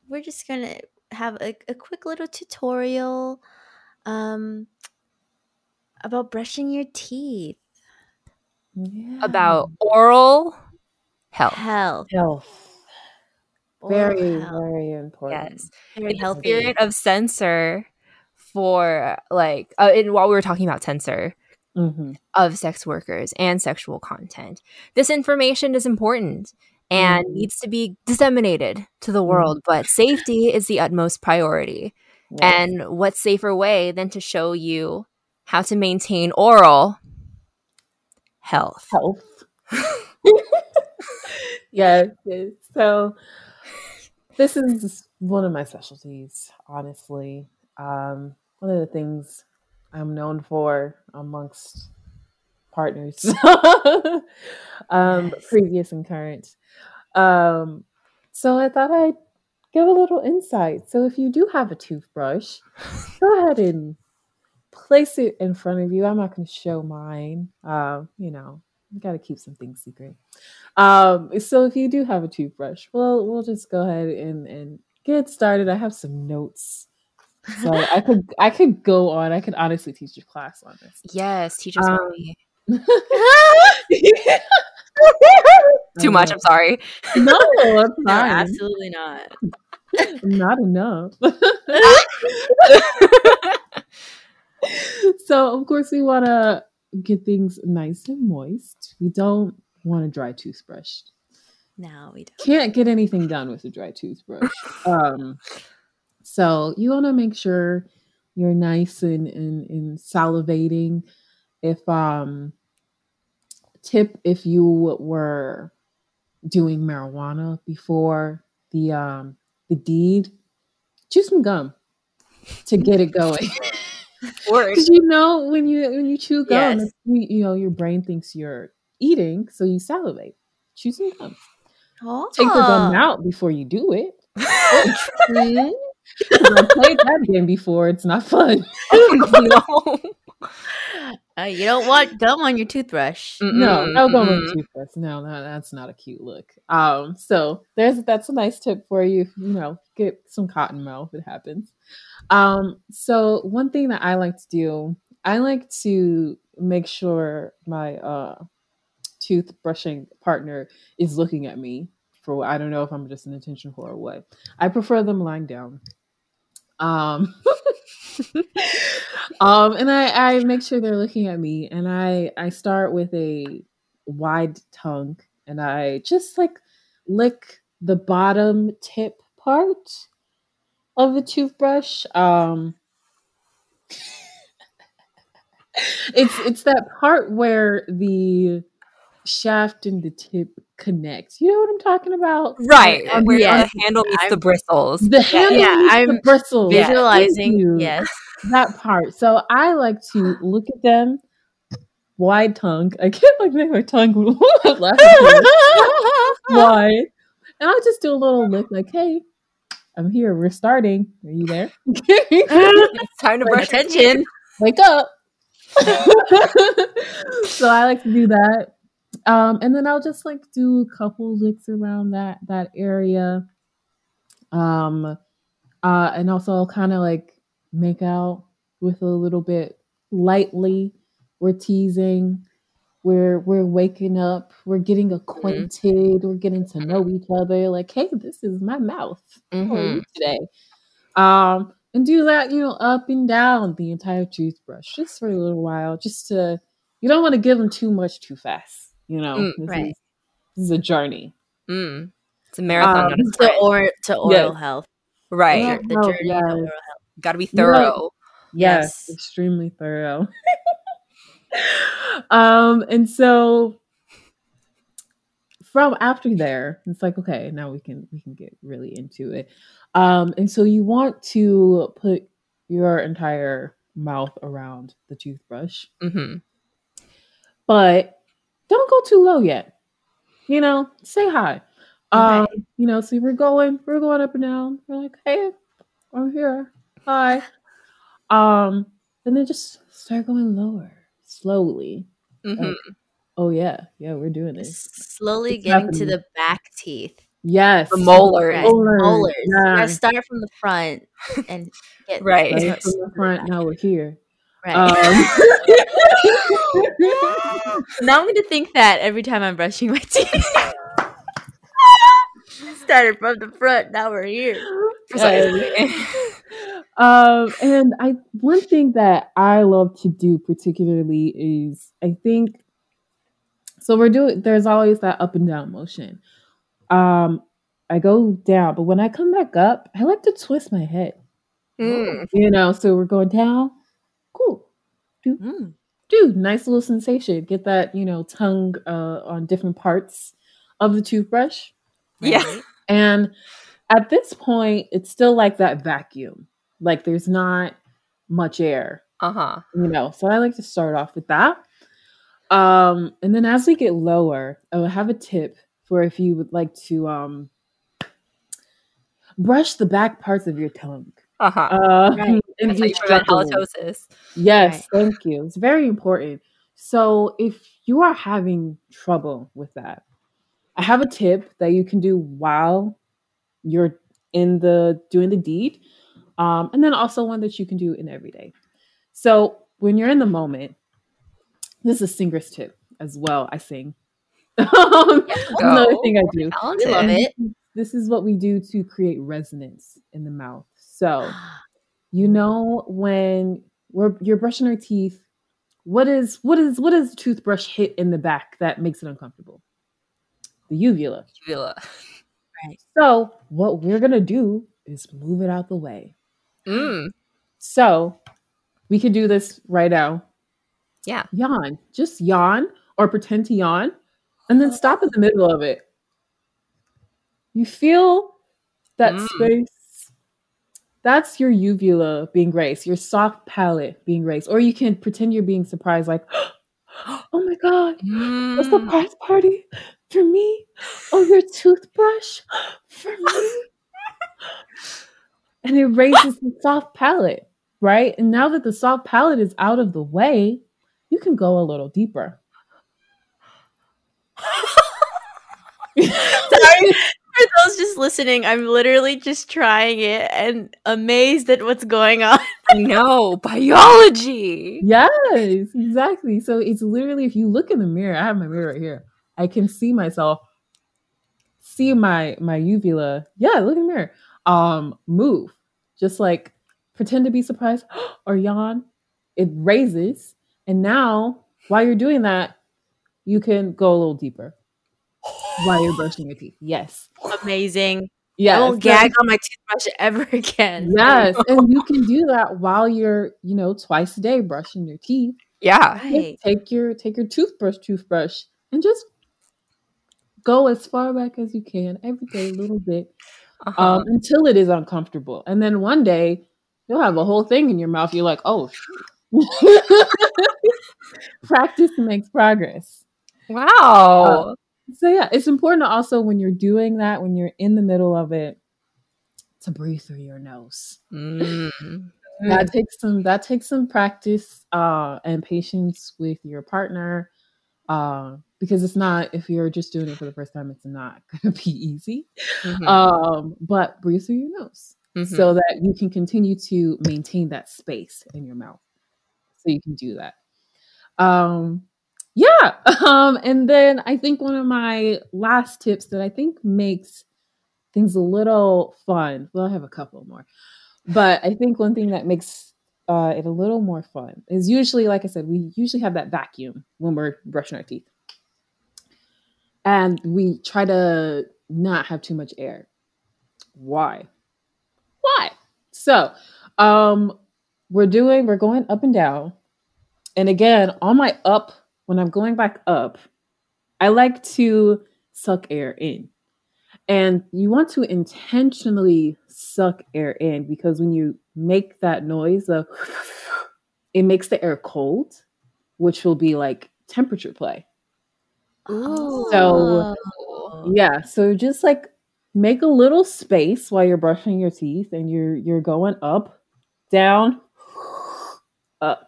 we're just gonna have a, a quick little tutorial um about brushing your teeth. Yeah. About oral health. Health. Health very very important yes very in the spirit of censor for like uh, and while we were talking about censor mm-hmm. of sex workers and sexual content this information is important and mm-hmm. needs to be disseminated to the mm-hmm. world mm-hmm. but safety is the utmost priority yes. and what safer way than to show you how to maintain oral health health yes so this is one of my specialties, honestly. Um, one of the things I'm known for amongst partners, um, yes. previous and current. Um, so I thought I'd give a little insight. So if you do have a toothbrush, go ahead and place it in front of you. I'm not going to show mine. Uh, you know, you got to keep some things secret. Um, so if you do have a toothbrush, well, we'll just go ahead and and get started. I have some notes. So I could I could go on. I could honestly teach your class on this. Yes, teach us um, Too much. I'm sorry. No, no absolutely not. not enough. so of course we want to get things nice and moist. We don't want a dry toothbrush. No, we don't. Can't get anything done with a dry toothbrush. um, so you want to make sure you're nice and, and, and salivating. If um, tip if you were doing marijuana before the um the deed, chew some gum to get it going. Because you know when you when you chew gum, yes. you, you, know your brain thinks you're eating, so you salivate. Chew some gum. Oh. Take the gum oh. out before you do it. I've played that game before. It's not fun. oh, Uh, you don't want gum on your toothbrush. No, no gum on Mm-mm. toothbrush. No, no, that's not a cute look. Um, so there's that's a nice tip for you. You know, get some cotton mouth. if It happens. Um, so one thing that I like to do, I like to make sure my uh toothbrushing partner is looking at me for I don't know if I'm just an attention whore or what. I prefer them lying down. Um um and I I make sure they're looking at me and I I start with a wide tongue and I just like lick the bottom tip part of the toothbrush. Um it's it's that part where the shaft and the tip connect. You know what I'm talking about? Right, On where the- the handle meets I'm- the bristles. the handle yeah, meets the I'm bristles. Visualizing, you. yes. that part. So I like to look at them wide tongue. I can't like make my tongue laugh wide, and I'll just do a little look like, "Hey, I'm here. We're starting. Are you there? it's time to brush your. Attention. Wake up." so I like to do that. Um, and then I'll just like do a couple licks around that that area. Um, uh, and also I'll kind of like make out with a little bit lightly. We're teasing. We're we're waking up. We're getting acquainted. We're getting to know each other. Like, hey, this is my mouth. Mhm. you today? Um, and do that, you know, up and down the entire toothbrush just for a little while, just to you don't want to give them too much too fast. You know, Mm, this, right. is, this is a journey. Mm. It's a marathon, Um, not a To, or, to oral Yes. health. right. Yeah. The Oh, journey yes. to oral health. Got to be You know- thorough. Yes, Yes. extremely thorough. um, and so from after there, it's like okay, now we can we can get really into it. Um, and so you want to put your entire mouth around the toothbrush, hmm but don't go too low yet. You know, say hi. Um, you know, see we're going, we're going up and down. We're like, hey, I'm here. Hi. Um, and then just start going lower, slowly. hmm Oh yeah, yeah, we're doing this. Slowly It's getting to the back teeth. Yes, The molars. Molars, Molars. Yeah. start from the front and get Right. Right from the front. Now we're here. Right. Um, now I'm gonna think that every time I'm brushing my teeth. Started from the front. Now we're here. Precisely. um, and I one thing that I love to do particularly is I think so we're doing there's always that up and down motion. Um I go down, but when I come back up, I like to twist my head. Mm. You know, so we're going down. Cool. Do Mm. do nice little sensation. Get that, you know, tongue uh on different parts of the toothbrush. Yeah. And at this point, it's still like that vacuum. Like there's not much air, Uh huh. you know. So I like to start off with that. Um, and then as we get lower, I will have a tip for if you would like to um brush the back parts of your tongue. Uh huh. Uh, Right. And you halitosis. Yes, thank you. It's very important. So if you are having trouble with that, I have a tip that you can do while you're in the doing the deed, um, and then also one that you can do in every day. So when you're in the moment, this is a singer's tip as well. I sing. Um, Another thing I do. We love it. This is what we do to create resonance in the mouth. So you know when we're you're brushing our teeth what is what is what is the toothbrush hit in the back that makes it uncomfortable the uvula Uvula. Right. so what we're gonna do is move it out the way Mm. so we could do this right now Yeah. yawn just yawn or pretend to yawn and then stop in the middle of it you feel that Mm. space that's your uvula being raised your soft palate being raised or you can pretend you're being surprised like oh my god what's the Mm. prize party for me oh your toothbrush for me and it raises the soft palate right and now that the soft palate is out of the way you can go a little deeper. Sorry. For those just listening, I'm literally just trying it and amazed at what's going on. I know biology. Yes, exactly. So it's literally if you look in the mirror, I have my mirror right here. I can see myself, see my my uvula. Yeah, look in the mirror. Um, move. Just like pretend to be surprised or yawn. It raises, and now while you're doing that, you can go a little deeper while you're brushing your teeth. Yes. Amazing. Yes. I won't gag on my toothbrush ever again. Yes. and you can do that while you're, you know, twice a day brushing your teeth. Yeah. Right. Take your take your toothbrush, toothbrush, and just go as far back as you can every day, a little bit, Uh-huh. um, until it is uncomfortable. And then one day you'll have a whole thing in your mouth. You're like, oh, practice makes progress. wow. So yeah, it's important to also when you're doing that, when you're in the middle of it, to breathe through your nose. Mm. That takes some that takes some practice uh, and patience with your partner. Uh, because it's not if you're just doing it for the first time, it's not gonna be easy. Mhm. Um, but breathe through your nose Mhm. so that you can continue to maintain that space in your mouth. So you can do that. Um, yeah. Um, and then I think one of my last tips that I think makes things a little fun. Well, I have a couple more, but I think one thing that makes uh, it a little more fun is usually, like I said, we usually have that vacuum when we're brushing our teeth, and we try to not have too much air. Why? Why? So, um, we're doing, we're going up and down. And again, on my up, when I'm going back up, I like to suck air in. And you want to intentionally suck air in because when you make that noise of it makes the air cold, which will be like temperature play. Ooh. So- Yeah, so just like make a little space while you're brushing your teeth and you're you're going up, down, up.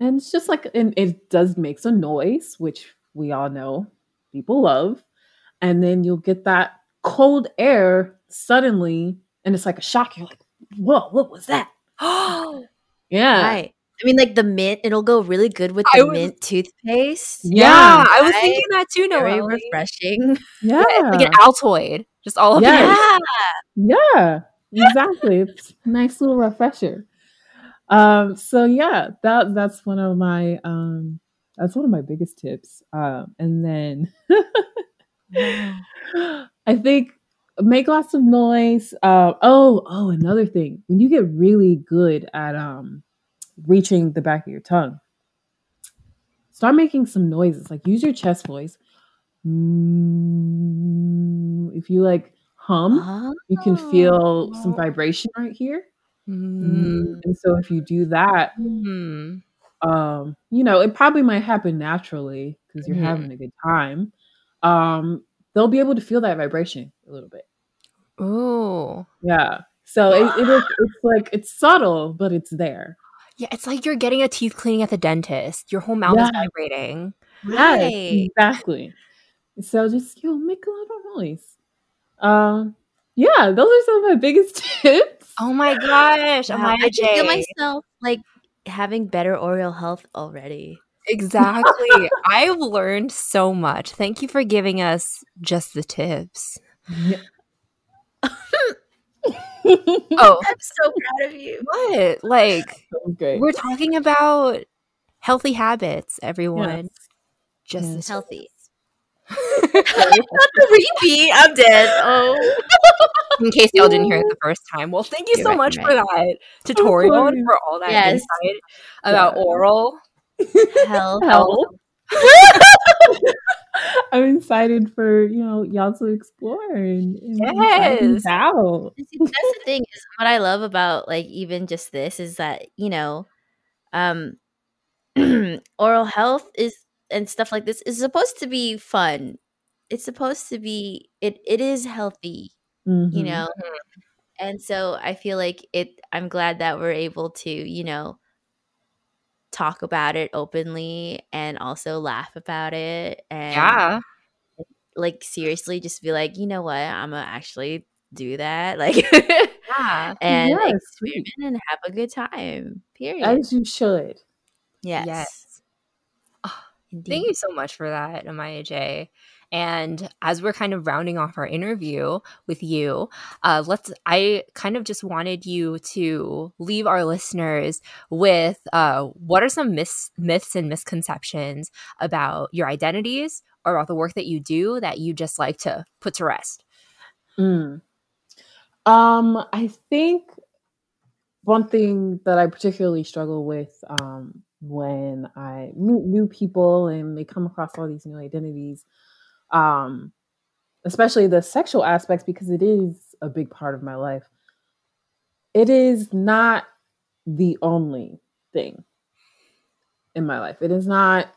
And it's just like and it does make some noise, which we all know people love. And then you'll get that cold air suddenly, and it's like a shock. You're like, whoa, what was that? Oh yeah. Right. I mean, like the mint, it'll go really good with the was- mint toothpaste. yeah, Yeah. I was thinking that too. Very Noelle. refreshing. Yeah. It's like an Altoid, just all of Yes. your Yeah. Yeah, exactly. it's a nice little refresher. Um, so yeah, that that's one of my um that's one of my biggest tips. Um, and then I think make lots of noise. Uh, oh, oh, another thing. When you get really good at um reaching the back of your tongue, start making some noises. Like use your chest voice. Mm, if you like hum, you can feel some Oh. vibration right here. Mm. And so if you do that, Mm. um, you know, it probably might happen naturally because you're Mhm. having a good time. Um, they'll be able to feel that vibration a little bit. Ooh. Yeah. So it, it is it's like it's subtle, but it's there. Yeah, it's like you're getting a teeth cleaning at the dentist. Your whole mouth is vibrating. Yes, Right. exactly. So just you know, make a lot of noise. Um, yeah, those are some of my biggest tips. Oh my gosh. Wow, Amaya I can feel myself like having better oral health already. Exactly. I've learned so much. Thank you for giving us just the tips. Yeah. Oh, I'm so proud of you. what? Like, okay. we're talking about healthy habits, everyone. Yes. Just Yes. Healthy. Not the repeat. I'm dead. Oh. In case y'all didn't hear it the first time. Well, thank you You're so right, much you're for that tutorial and for all that Yes. insight about Yeah. oral. Health. Help. I'm excited for you know y'all to explore and, and try things Yes. out. See, that's the thing is what I love about like even just this is that you know, um, oral health is and stuff like this is supposed to be fun. It's supposed to be it. It is healthy, you Mhm. know, and so I feel like it. I'm glad that we're able to you know talk about it openly and also laugh about it and Yeah. like seriously just be like, you know what, I'm gonna actually do that. Like Yeah. and Yes, experiment and have a good time. Period. As you should. yes. Yes. Indeed. Thank you so much for that, Amaya J. And as we're kind of rounding off our interview with you, uh, let's. I kind of just wanted you to leave our listeners with uh, what are some myths, myths and misconceptions about your identities or about the work that you do that you just like to put to rest. Mm. Um, I think one thing that I particularly struggle with um, when I meet new people and they come across all these new identities, um, especially the sexual aspects, because it is a big part of my life. It is not the only thing in my life. It is not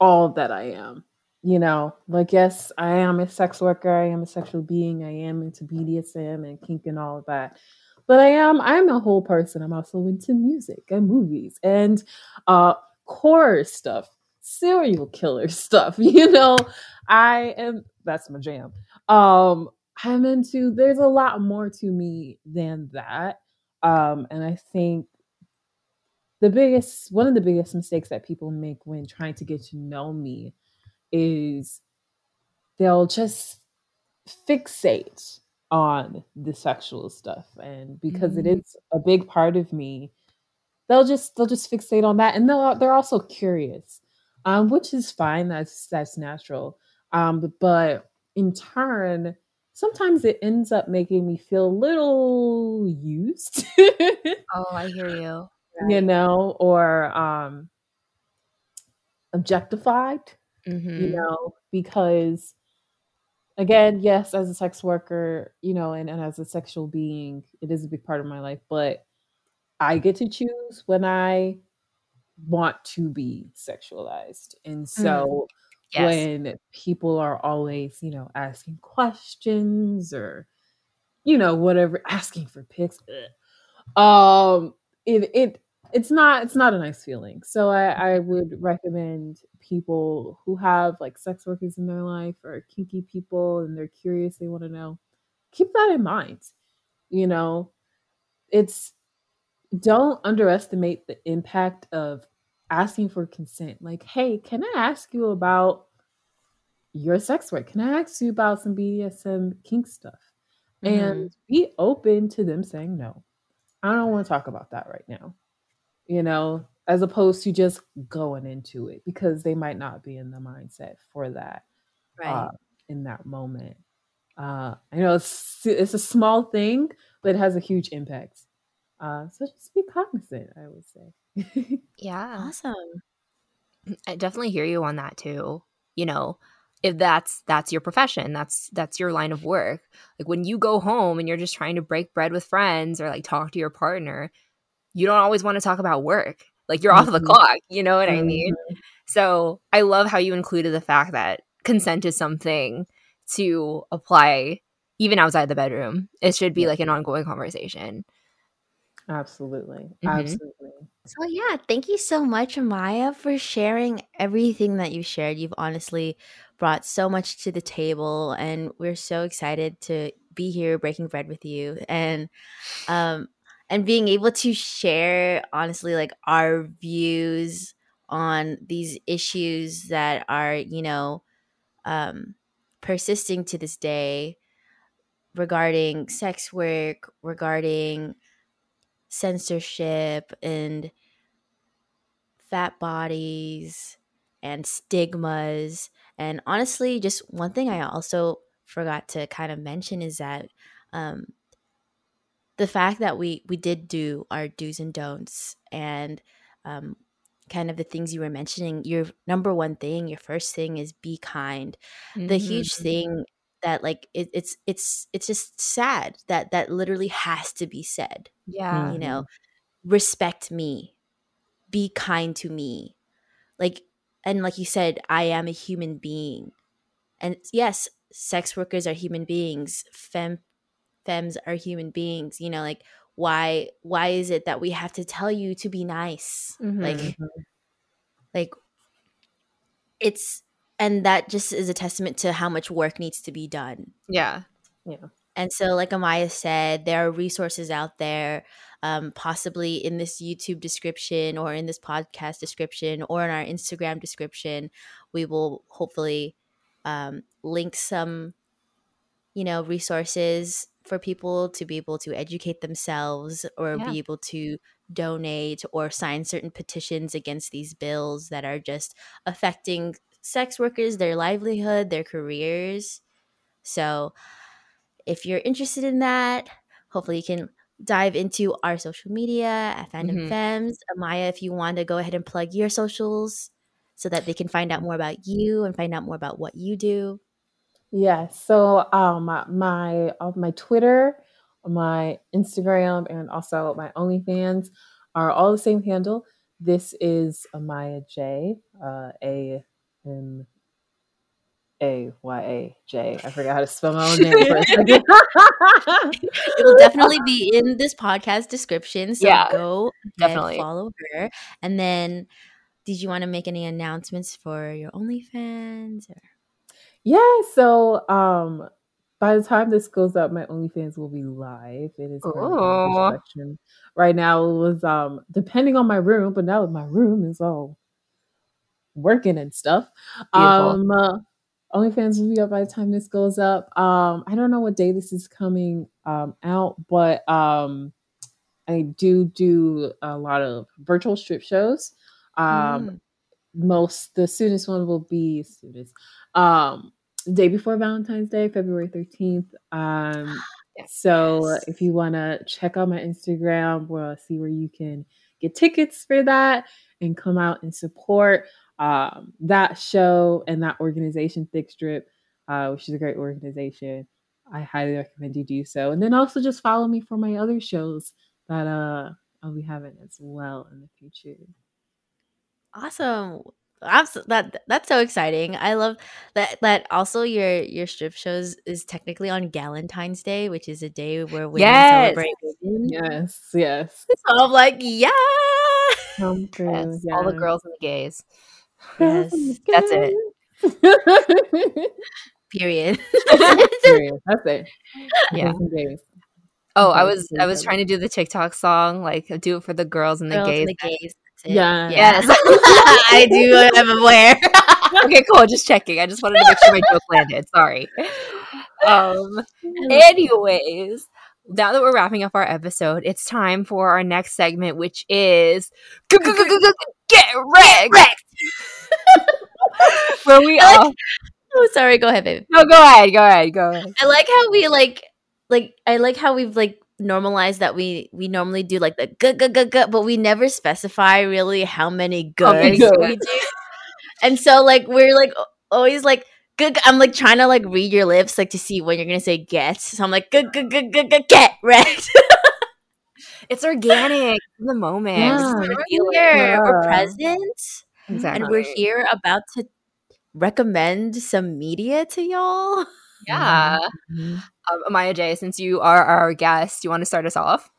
all that I am. You know, like, yes, I am a sex worker, I am a sexual being, I am into BDSM and kink and all of that. But I am, I'm a whole person. I'm also into music and movies and uh horror stuff, serial killer stuff. You know, I am that's my jam. Um, I'm into there's a lot more to me than that. Um, and I think the biggest one of the biggest mistakes that people make when trying to get to know me is they'll just fixate on the sexual stuff and because it Mhm. is a big part of me they'll just they'll just fixate on that and they'll they're also curious um which is fine that's that's natural um but, but in turn sometimes it ends up making me feel a little used Oh, I hear you. you know or um objectified Mm-hmm. you know because again yes as a sex worker you know and, and as a sexual being it is a big part of my life but i get to choose when i want to be sexualized and so Yes. when people are always you know asking questions or you know whatever asking for pics ugh, um it it it's not it's not a nice feeling. So i i would recommend people who have like sex workers in their life or kinky people and they're curious they want to know keep that in mind you know? It's don't underestimate the impact of asking for consent. Like hey can i ask you about your sex work? Can i ask you about some bdsm kink stuff? And mm-hmm. be open to them saying no. I don't want to talk about that right now you know as opposed to just going into it because they might not be in the mindset for that right. uh, in that moment uh, i know it's it's a small thing but it has a huge impact uh, so just be cognizant i would say Yeah. awesome. I definitely hear you on that too. You know, if that's that's your profession, that's that's your line of work. Like when you go home and you're just trying to break bread with friends or like talk to your partner, you don't always want to talk about work. Like you're off the Mhm. clock, you know what I Mm-hmm. mean? So, I love how you included the fact that consent is something to apply even outside the bedroom. It should be Yeah. like an ongoing conversation. absolutely Mhm. absolutely So yeah, thank you so much, Amaya, for sharing everything that you shared. You've honestly brought so much to the table, and we're so excited to be here breaking bread with you and um and being able to share honestly like our views on these issues that are you know um persisting to this day regarding sex work regarding censorship and fat bodies and stigmas. And honestly, just one thing I also forgot to kind of mention is that um, the fact that we we did do our do's and don'ts and um, kind of the things you were mentioning. Your number one thing, your first thing is be kind. The huge Mhm. thing that like it, it's it's it's just sad that that literally has to be said Yeah. you know respect me be kind to me like and like you said i am a human being and yes sex workers are human beings fem femmes are human beings you know like why why is it that we have to tell you to be nice Mhm. like like it's and that just is a testament to how much work needs to be done Yeah. Yeah. and so, like Amaya said, there are resources out there, um, possibly in this YouTube description or in this podcast description or in our Instagram description. We will hopefully um, link some, you know, resources for people to be able to educate themselves or Yeah. be able to donate or sign certain petitions against these bills that are just affecting sex workers, their livelihood, their careers. So, if you're interested in that, hopefully you can dive into our social media at Fandom Mhm. Femmes. Amaya, if you want to go ahead and plug your socials so that they can find out more about you and find out more about what you do. Yeah. So um my my Twitter, my Instagram, and also my OnlyFans are all the same handle. This is Amaya J. Uh, a M A Y A J. I forgot how to spell my own name for a second. It will definitely be in this podcast description. So Yeah, go definitely. follow her. And then, did you want to make any announcements for your OnlyFans? Or? Yeah, so um by the time this goes up, my OnlyFans will be live. It is construction. Right now it was um depending on my room, but now that my room is all working and stuff. Beautiful. Um uh, OnlyFans will be up by the time this goes up. Um I don't know what day this is coming um out, but um I do do a lot of virtual strip shows. Um Mm. most the soonest one will be soonest um the day before valentine's day february 13th um so Yes. if you want to check out my instagram we'll see where you can get tickets for that and come out and support um that show and that organization thick strip uh which is a great organization i highly recommend you do so and then also just follow me for my other shows that uh i'll be having as well in the future Awesome. Abs- that that's so exciting. I love that that also your your strip shows is technically on Galentine's Day, which is a day where women Yes. celebrate women. yes yes So I'm like, yeah. Come through, Yes, all the girls and the gays. Yes. That's it. it. Period. Period. That's it. Yeah. Girls and gays. Oh, I was I was trying to do the TikTok song, like do it for the girls and the Girls gays. and the gays. That's it. Yeah. Yes. I do. I'm aware. okay, cool. Just checking. I just wanted to make sure my joke landed. Sorry. Um. Anyways, now that we're wrapping up our episode, it's time for our next segment, which is get wrecked. Where we I like- all oh, sorry. Go ahead, babe. no, go ahead, go ahead, go ahead. I like how we like like I like how we've like normalized that we we normally do like the good good good good, but we never specify really how many goods goods. we do. And so like we're like always like good. good- I'm like trying to like read your lips like to see when you're gonna say get. So I'm like good good good good good get wrecked. It's organic in the moment. Yeah. We're here. We're Yeah. present, Exactly. and we're here about to recommend some media to y'all. Yeah. Mhm. Um, Amaya J, since you are our guest, you want to start us off?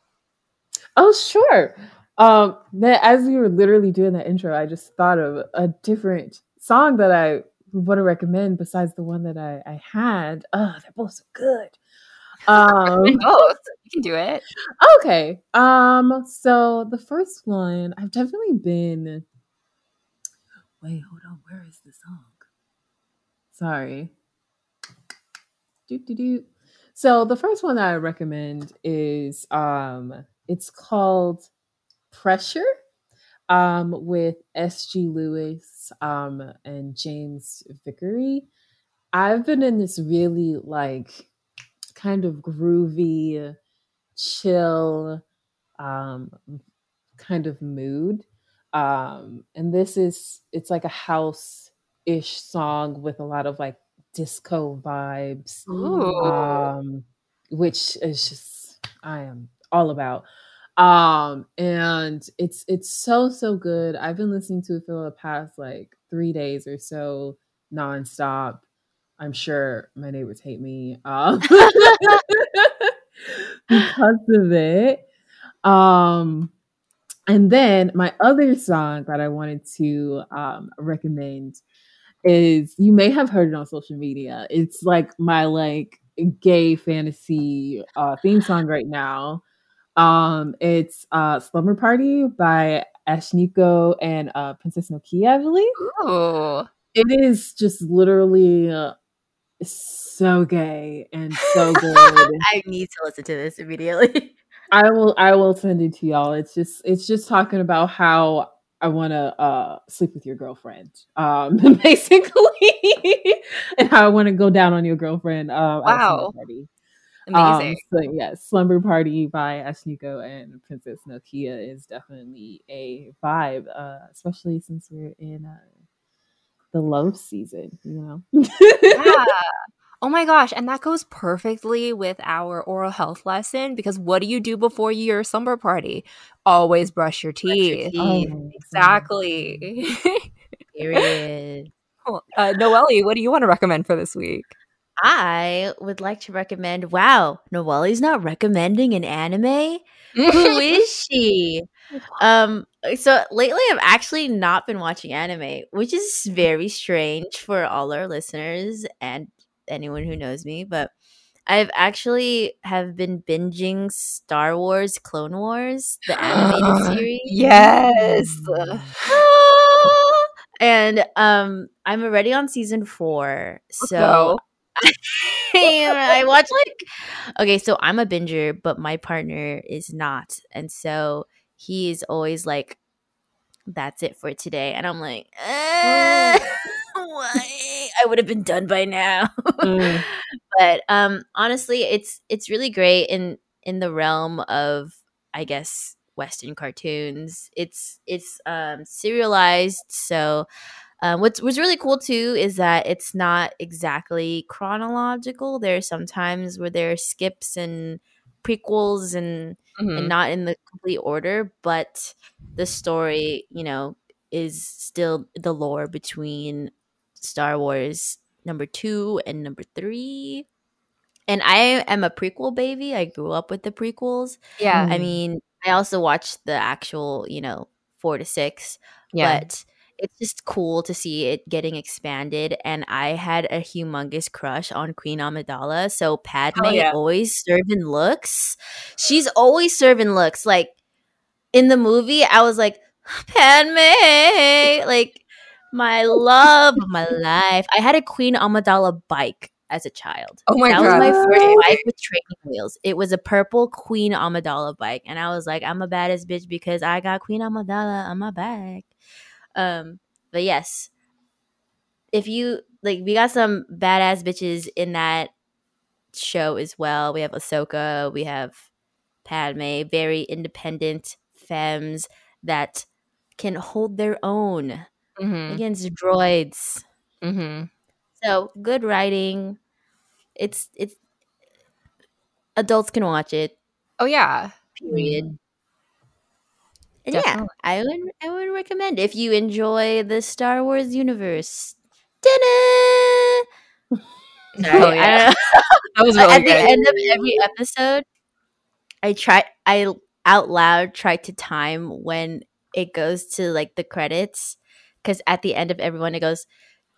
Oh, sure. Um, as we were literally doing that intro, I just thought of a different song that I want to recommend besides the one that I, I had. Oh, they're both so good. Um, Both. You can do it. Okay. Um, so the first one, I've definitely been Wait, hold on. Where is the song? Sorry. Doop doop doop. So the first one that I recommend is um it's called Pressure um with SG Lewis um and James Vickery. I've been in this really like kind of groovy chill um kind of mood um and this is it's like a house ish song with a lot of like disco vibes um which is just i am all about. Um and it's it's so so good. I've been listening to it for the past like three days or so nonstop. I'm sure my neighbors hate me um because of it. Um, and then my other song that I wanted to um, recommend is you may have heard it on social media. It's like my like gay fantasy uh, theme song right now. Um, it's uh, Slumber Party by Ashnikko and uh, Princess Nokia, I believe. Ooh. It is just literally uh, so gay and so good. I need to listen to this immediately. I will I will send it to y'all. It's just it's just talking about how I want to uh, sleep with your girlfriend, um, basically, and how I want to go down on your girlfriend. Uh, wow, amazing. Um, so yes, Slumber Party by Ashnikko and Princess Nokia is definitely a vibe, uh, especially since we're in uh, the love season. You know, yeah. Oh my gosh, and that goes perfectly with our oral health lesson because what do you do before your slumber party? Always brush your teeth. Brush your teeth. Oh, exactly. Period. uh, Noelle, what do you want to recommend for this week? I would like to recommend. Wow, Noelle's not recommending an anime. Who is she? Um. So lately, I've actually not been watching anime, which is very strange for all our listeners and anyone who knows me, but I've actually have been binging Star Wars Clone Wars, the animated series. Yes. and um I'm already on season 4. So. I watch like Okay, so I'm a binger, but my partner is not. And so he's always like that's it for today. And I'm like, uh, why? I would have been done by now. Mm. but um honestly, it's it's really great in in the realm of I guess western cartoons. It's it's um serialized, so um, what's what's really cool too is that it's not exactly chronological. There are some times where there are skips and prequels and Mhm. and not in the complete order, but the story, you know, is still the lore between Star Wars number two and number three. And I am a prequel baby. I grew up with the prequels. Yeah. I mean, I also watched the actual, you know, four to six, Yeah. but it's just cool to see it getting expanded. And I had a humongous crush on Queen Amidala. So Padme oh, yeah. always serving looks. She's always serving looks. Like in the movie, I was like, Padme, like my love of my life. I had a Queen Amidala bike as a child. Oh my that was my first bike with training wheels. It was a purple Queen Amidala bike, and I was like, I'm a baddest bitch because I got Queen Amidala on my back. Um, but yes, if you like, we got some badass bitches in that show as well. We have Ahsoka, we have Padme, very independent femmes that can hold their own Mhm. against droids. Mhm. So good writing. It's it's adults can watch it. Oh yeah. Period. And yeah, I would I would recommend if you enjoy the Star Wars universe. Ta-da! Sorry, Oh, yeah. I don't know. That was At really the end of every episode, I try I out loud try to time when it goes to like the credits because at the end of everyone it goes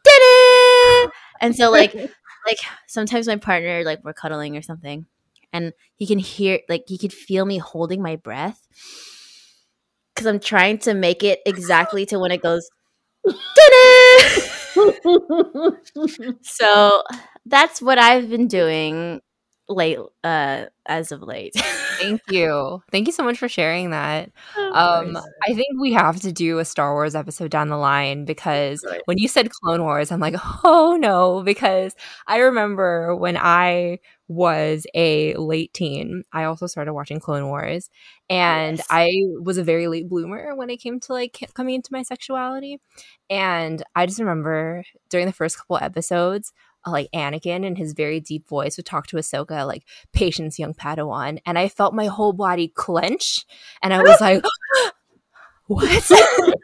"Ta-da!" and so like like sometimes my partner like we're cuddling or something and he can hear like he could feel me holding my breath because i'm trying to make it exactly to when it goes so that's what i've been doing late uh as of late Thank you. Thank you so much for sharing that. Um. I think we have to do a Star Wars episode down the line because Right. when you said Clone Wars, I'm like, oh no, because I remember when I was a late teen, I also started watching Clone Wars, and Yes. I was a very late bloomer when it came to like coming into my sexuality, and I just remember during the first couple episodes. Like Anakin in his very deep voice would talk to Ahsoka, like patience, young Padawan, and I felt my whole body clench, and I was like, "What?"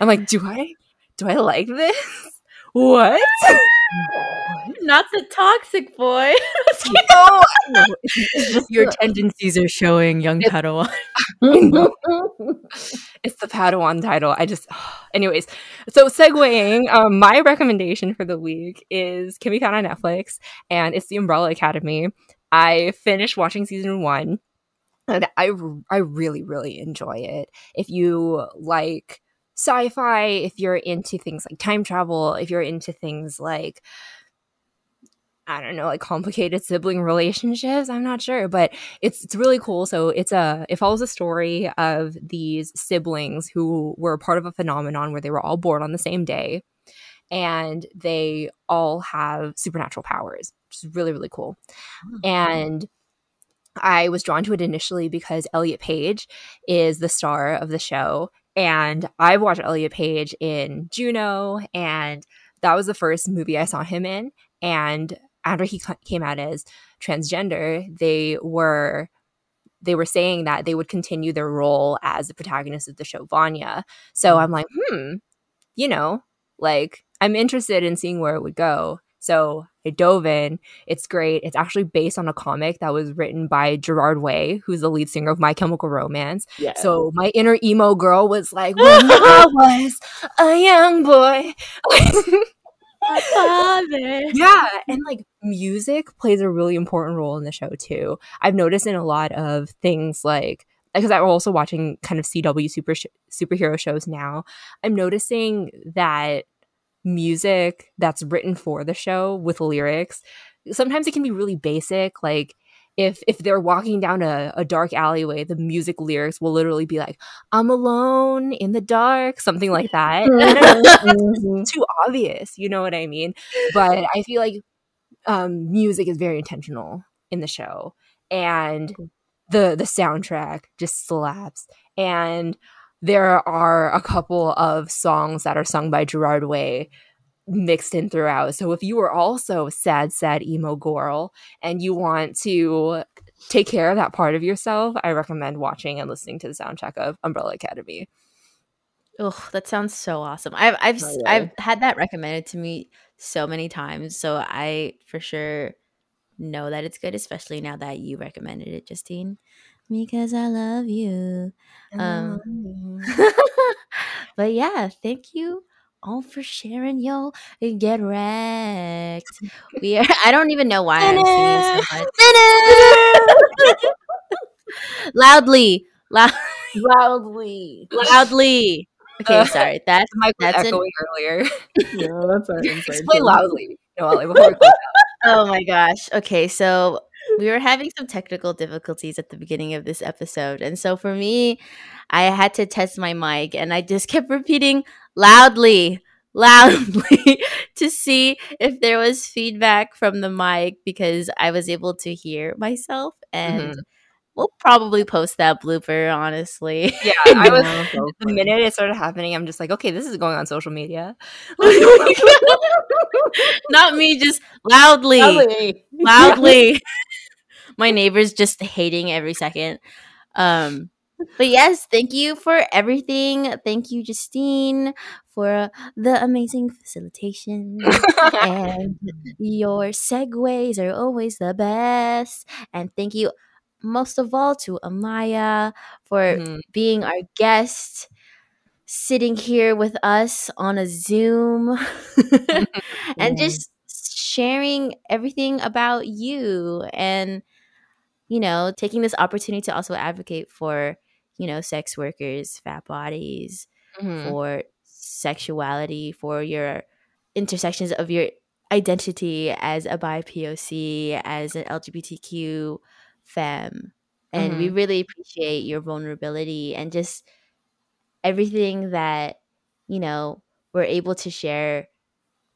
I'm like, "Do I, do I like this? What?" not the toxic boy. no, no, it's just Your tendencies are showing, young It's- Padawan. it's the Padawan title. I just, anyways. So segueing, um, my recommendation for the week is can be found on Netflix, and it's The Umbrella Academy. I finished watching season one, and I I really really enjoy it. If you like sci-fi, if you're into things like time travel, if you're into things like I don't know, like complicated sibling relationships. I'm not sure, but it's it's really cool. So it's a it follows a story of these siblings who were part of a phenomenon where they were all born on the same day, and they all have supernatural powers, which is really really cool. Oh, and I was drawn to it initially because Elliot Page is the star of the show, and I've watched Elliot Page in Juno, and that was the first movie I saw him in. And after he came out as transgender, they were they were saying that they would continue their role as the protagonist of the show Vanya. So I'm like, hmm, you know, like I'm interested in seeing where it would go. So I dove in. It's great. It's actually based on a comic that was written by Gerard Way, who's the lead singer of My Chemical Romance. So my inner emo girl was like, when I was a young boy. Father. yeah and like music plays a really important role in the show too i've noticed in a lot of things like because i'm also watching kind of cw super sh- superhero shows now i'm noticing that music that's written for the show with lyrics sometimes it can be really basic like if if they're walking down a, a dark alleyway the music lyrics will literally be like i'm alone in the dark something like that. And I don't know, Mhm. too obvious you know what i mean? But i feel like um music is very intentional in the show and the the soundtrack just slaps. And there are a couple of songs that are sung by gerard way mixed in throughout so if you are also sad sad emo girl and you want to take care of that part of yourself i recommend watching and listening to the soundtrack of umbrella academy Oh, that sounds so awesome. I've I've Oh, yeah. I've had that recommended to me so many times, so I for sure know that it's good, especially now that you recommended it, Justine. Because I love you. Um, but yeah, thank you all for sharing your get wrecked. We are I don't even know why I'm singing so much. loudly, loud, loudly. loudly. Okay, Uh, sorry. That's mic was That's an- echoing earlier. Yeah, that's our Explain loudly. No, before we close oh my gosh. Okay, so we were having some technical difficulties at the beginning of this episode. And so for me, I had to test my mic and I just kept repeating loudly, loudly to see if there was feedback from the mic because I was able to hear myself. And Mhm. we'll probably post that blooper, honestly. Yeah, I was. So The minute it started happening, I'm just like, okay, this is going on social media. Not me, just loudly. Loudly. loudly. My neighbors just hating every second. Um, but yes, thank you for everything. Thank you, Justine, for the amazing facilitation. and your segues are always the best. And thank you most of all to Amaya for Mhm. being our guest, sitting here with us on a Zoom, and just sharing everything about you and, you know, taking this opportunity to also advocate for, you know, sex workers, fat bodies, Mhm. for sexuality, for your intersections of your identity as a bi POC, as an LGBTQ femme. And we really appreciate your vulnerability and just everything that, you know, we're able to share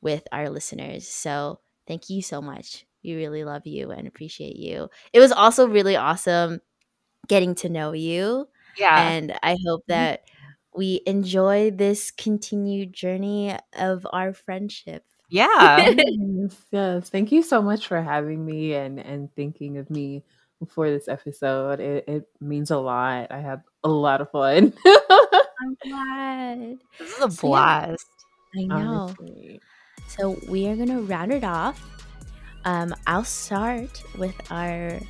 with our listeners. So thank you so much. We really love you and appreciate you. It was also really awesome getting to know you. Yeah. And I hope that we enjoy this continued journey of our friendship. yeah. yes, yes. Thank you so much for having me and and thinking of me for this episode. It, it means a lot. I had a lot of fun. I'm glad. This is a So, yeah. blast. I know. Honestly. So we are going to round it off. um, I'll start with our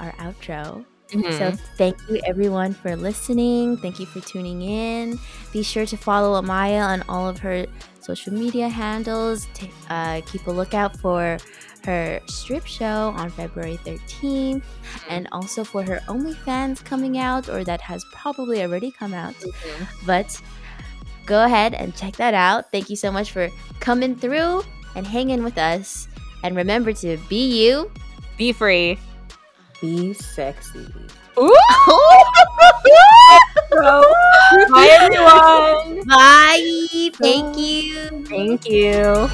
our outro. Mhm. So thank you everyone for listening. Thank you for tuning in. Be sure to follow Amaya on all of her social media handles. Uh, keep a lookout for her strip show on February 13th and also for her OnlyFans coming out or that has probably already come out. Mhm. But go ahead and check that out. Thank you so much for coming through and hanging with us. And remember to be you. Be free. Be sexy. Ooh! Bye, everyone. Bye. Thank you. Thank you.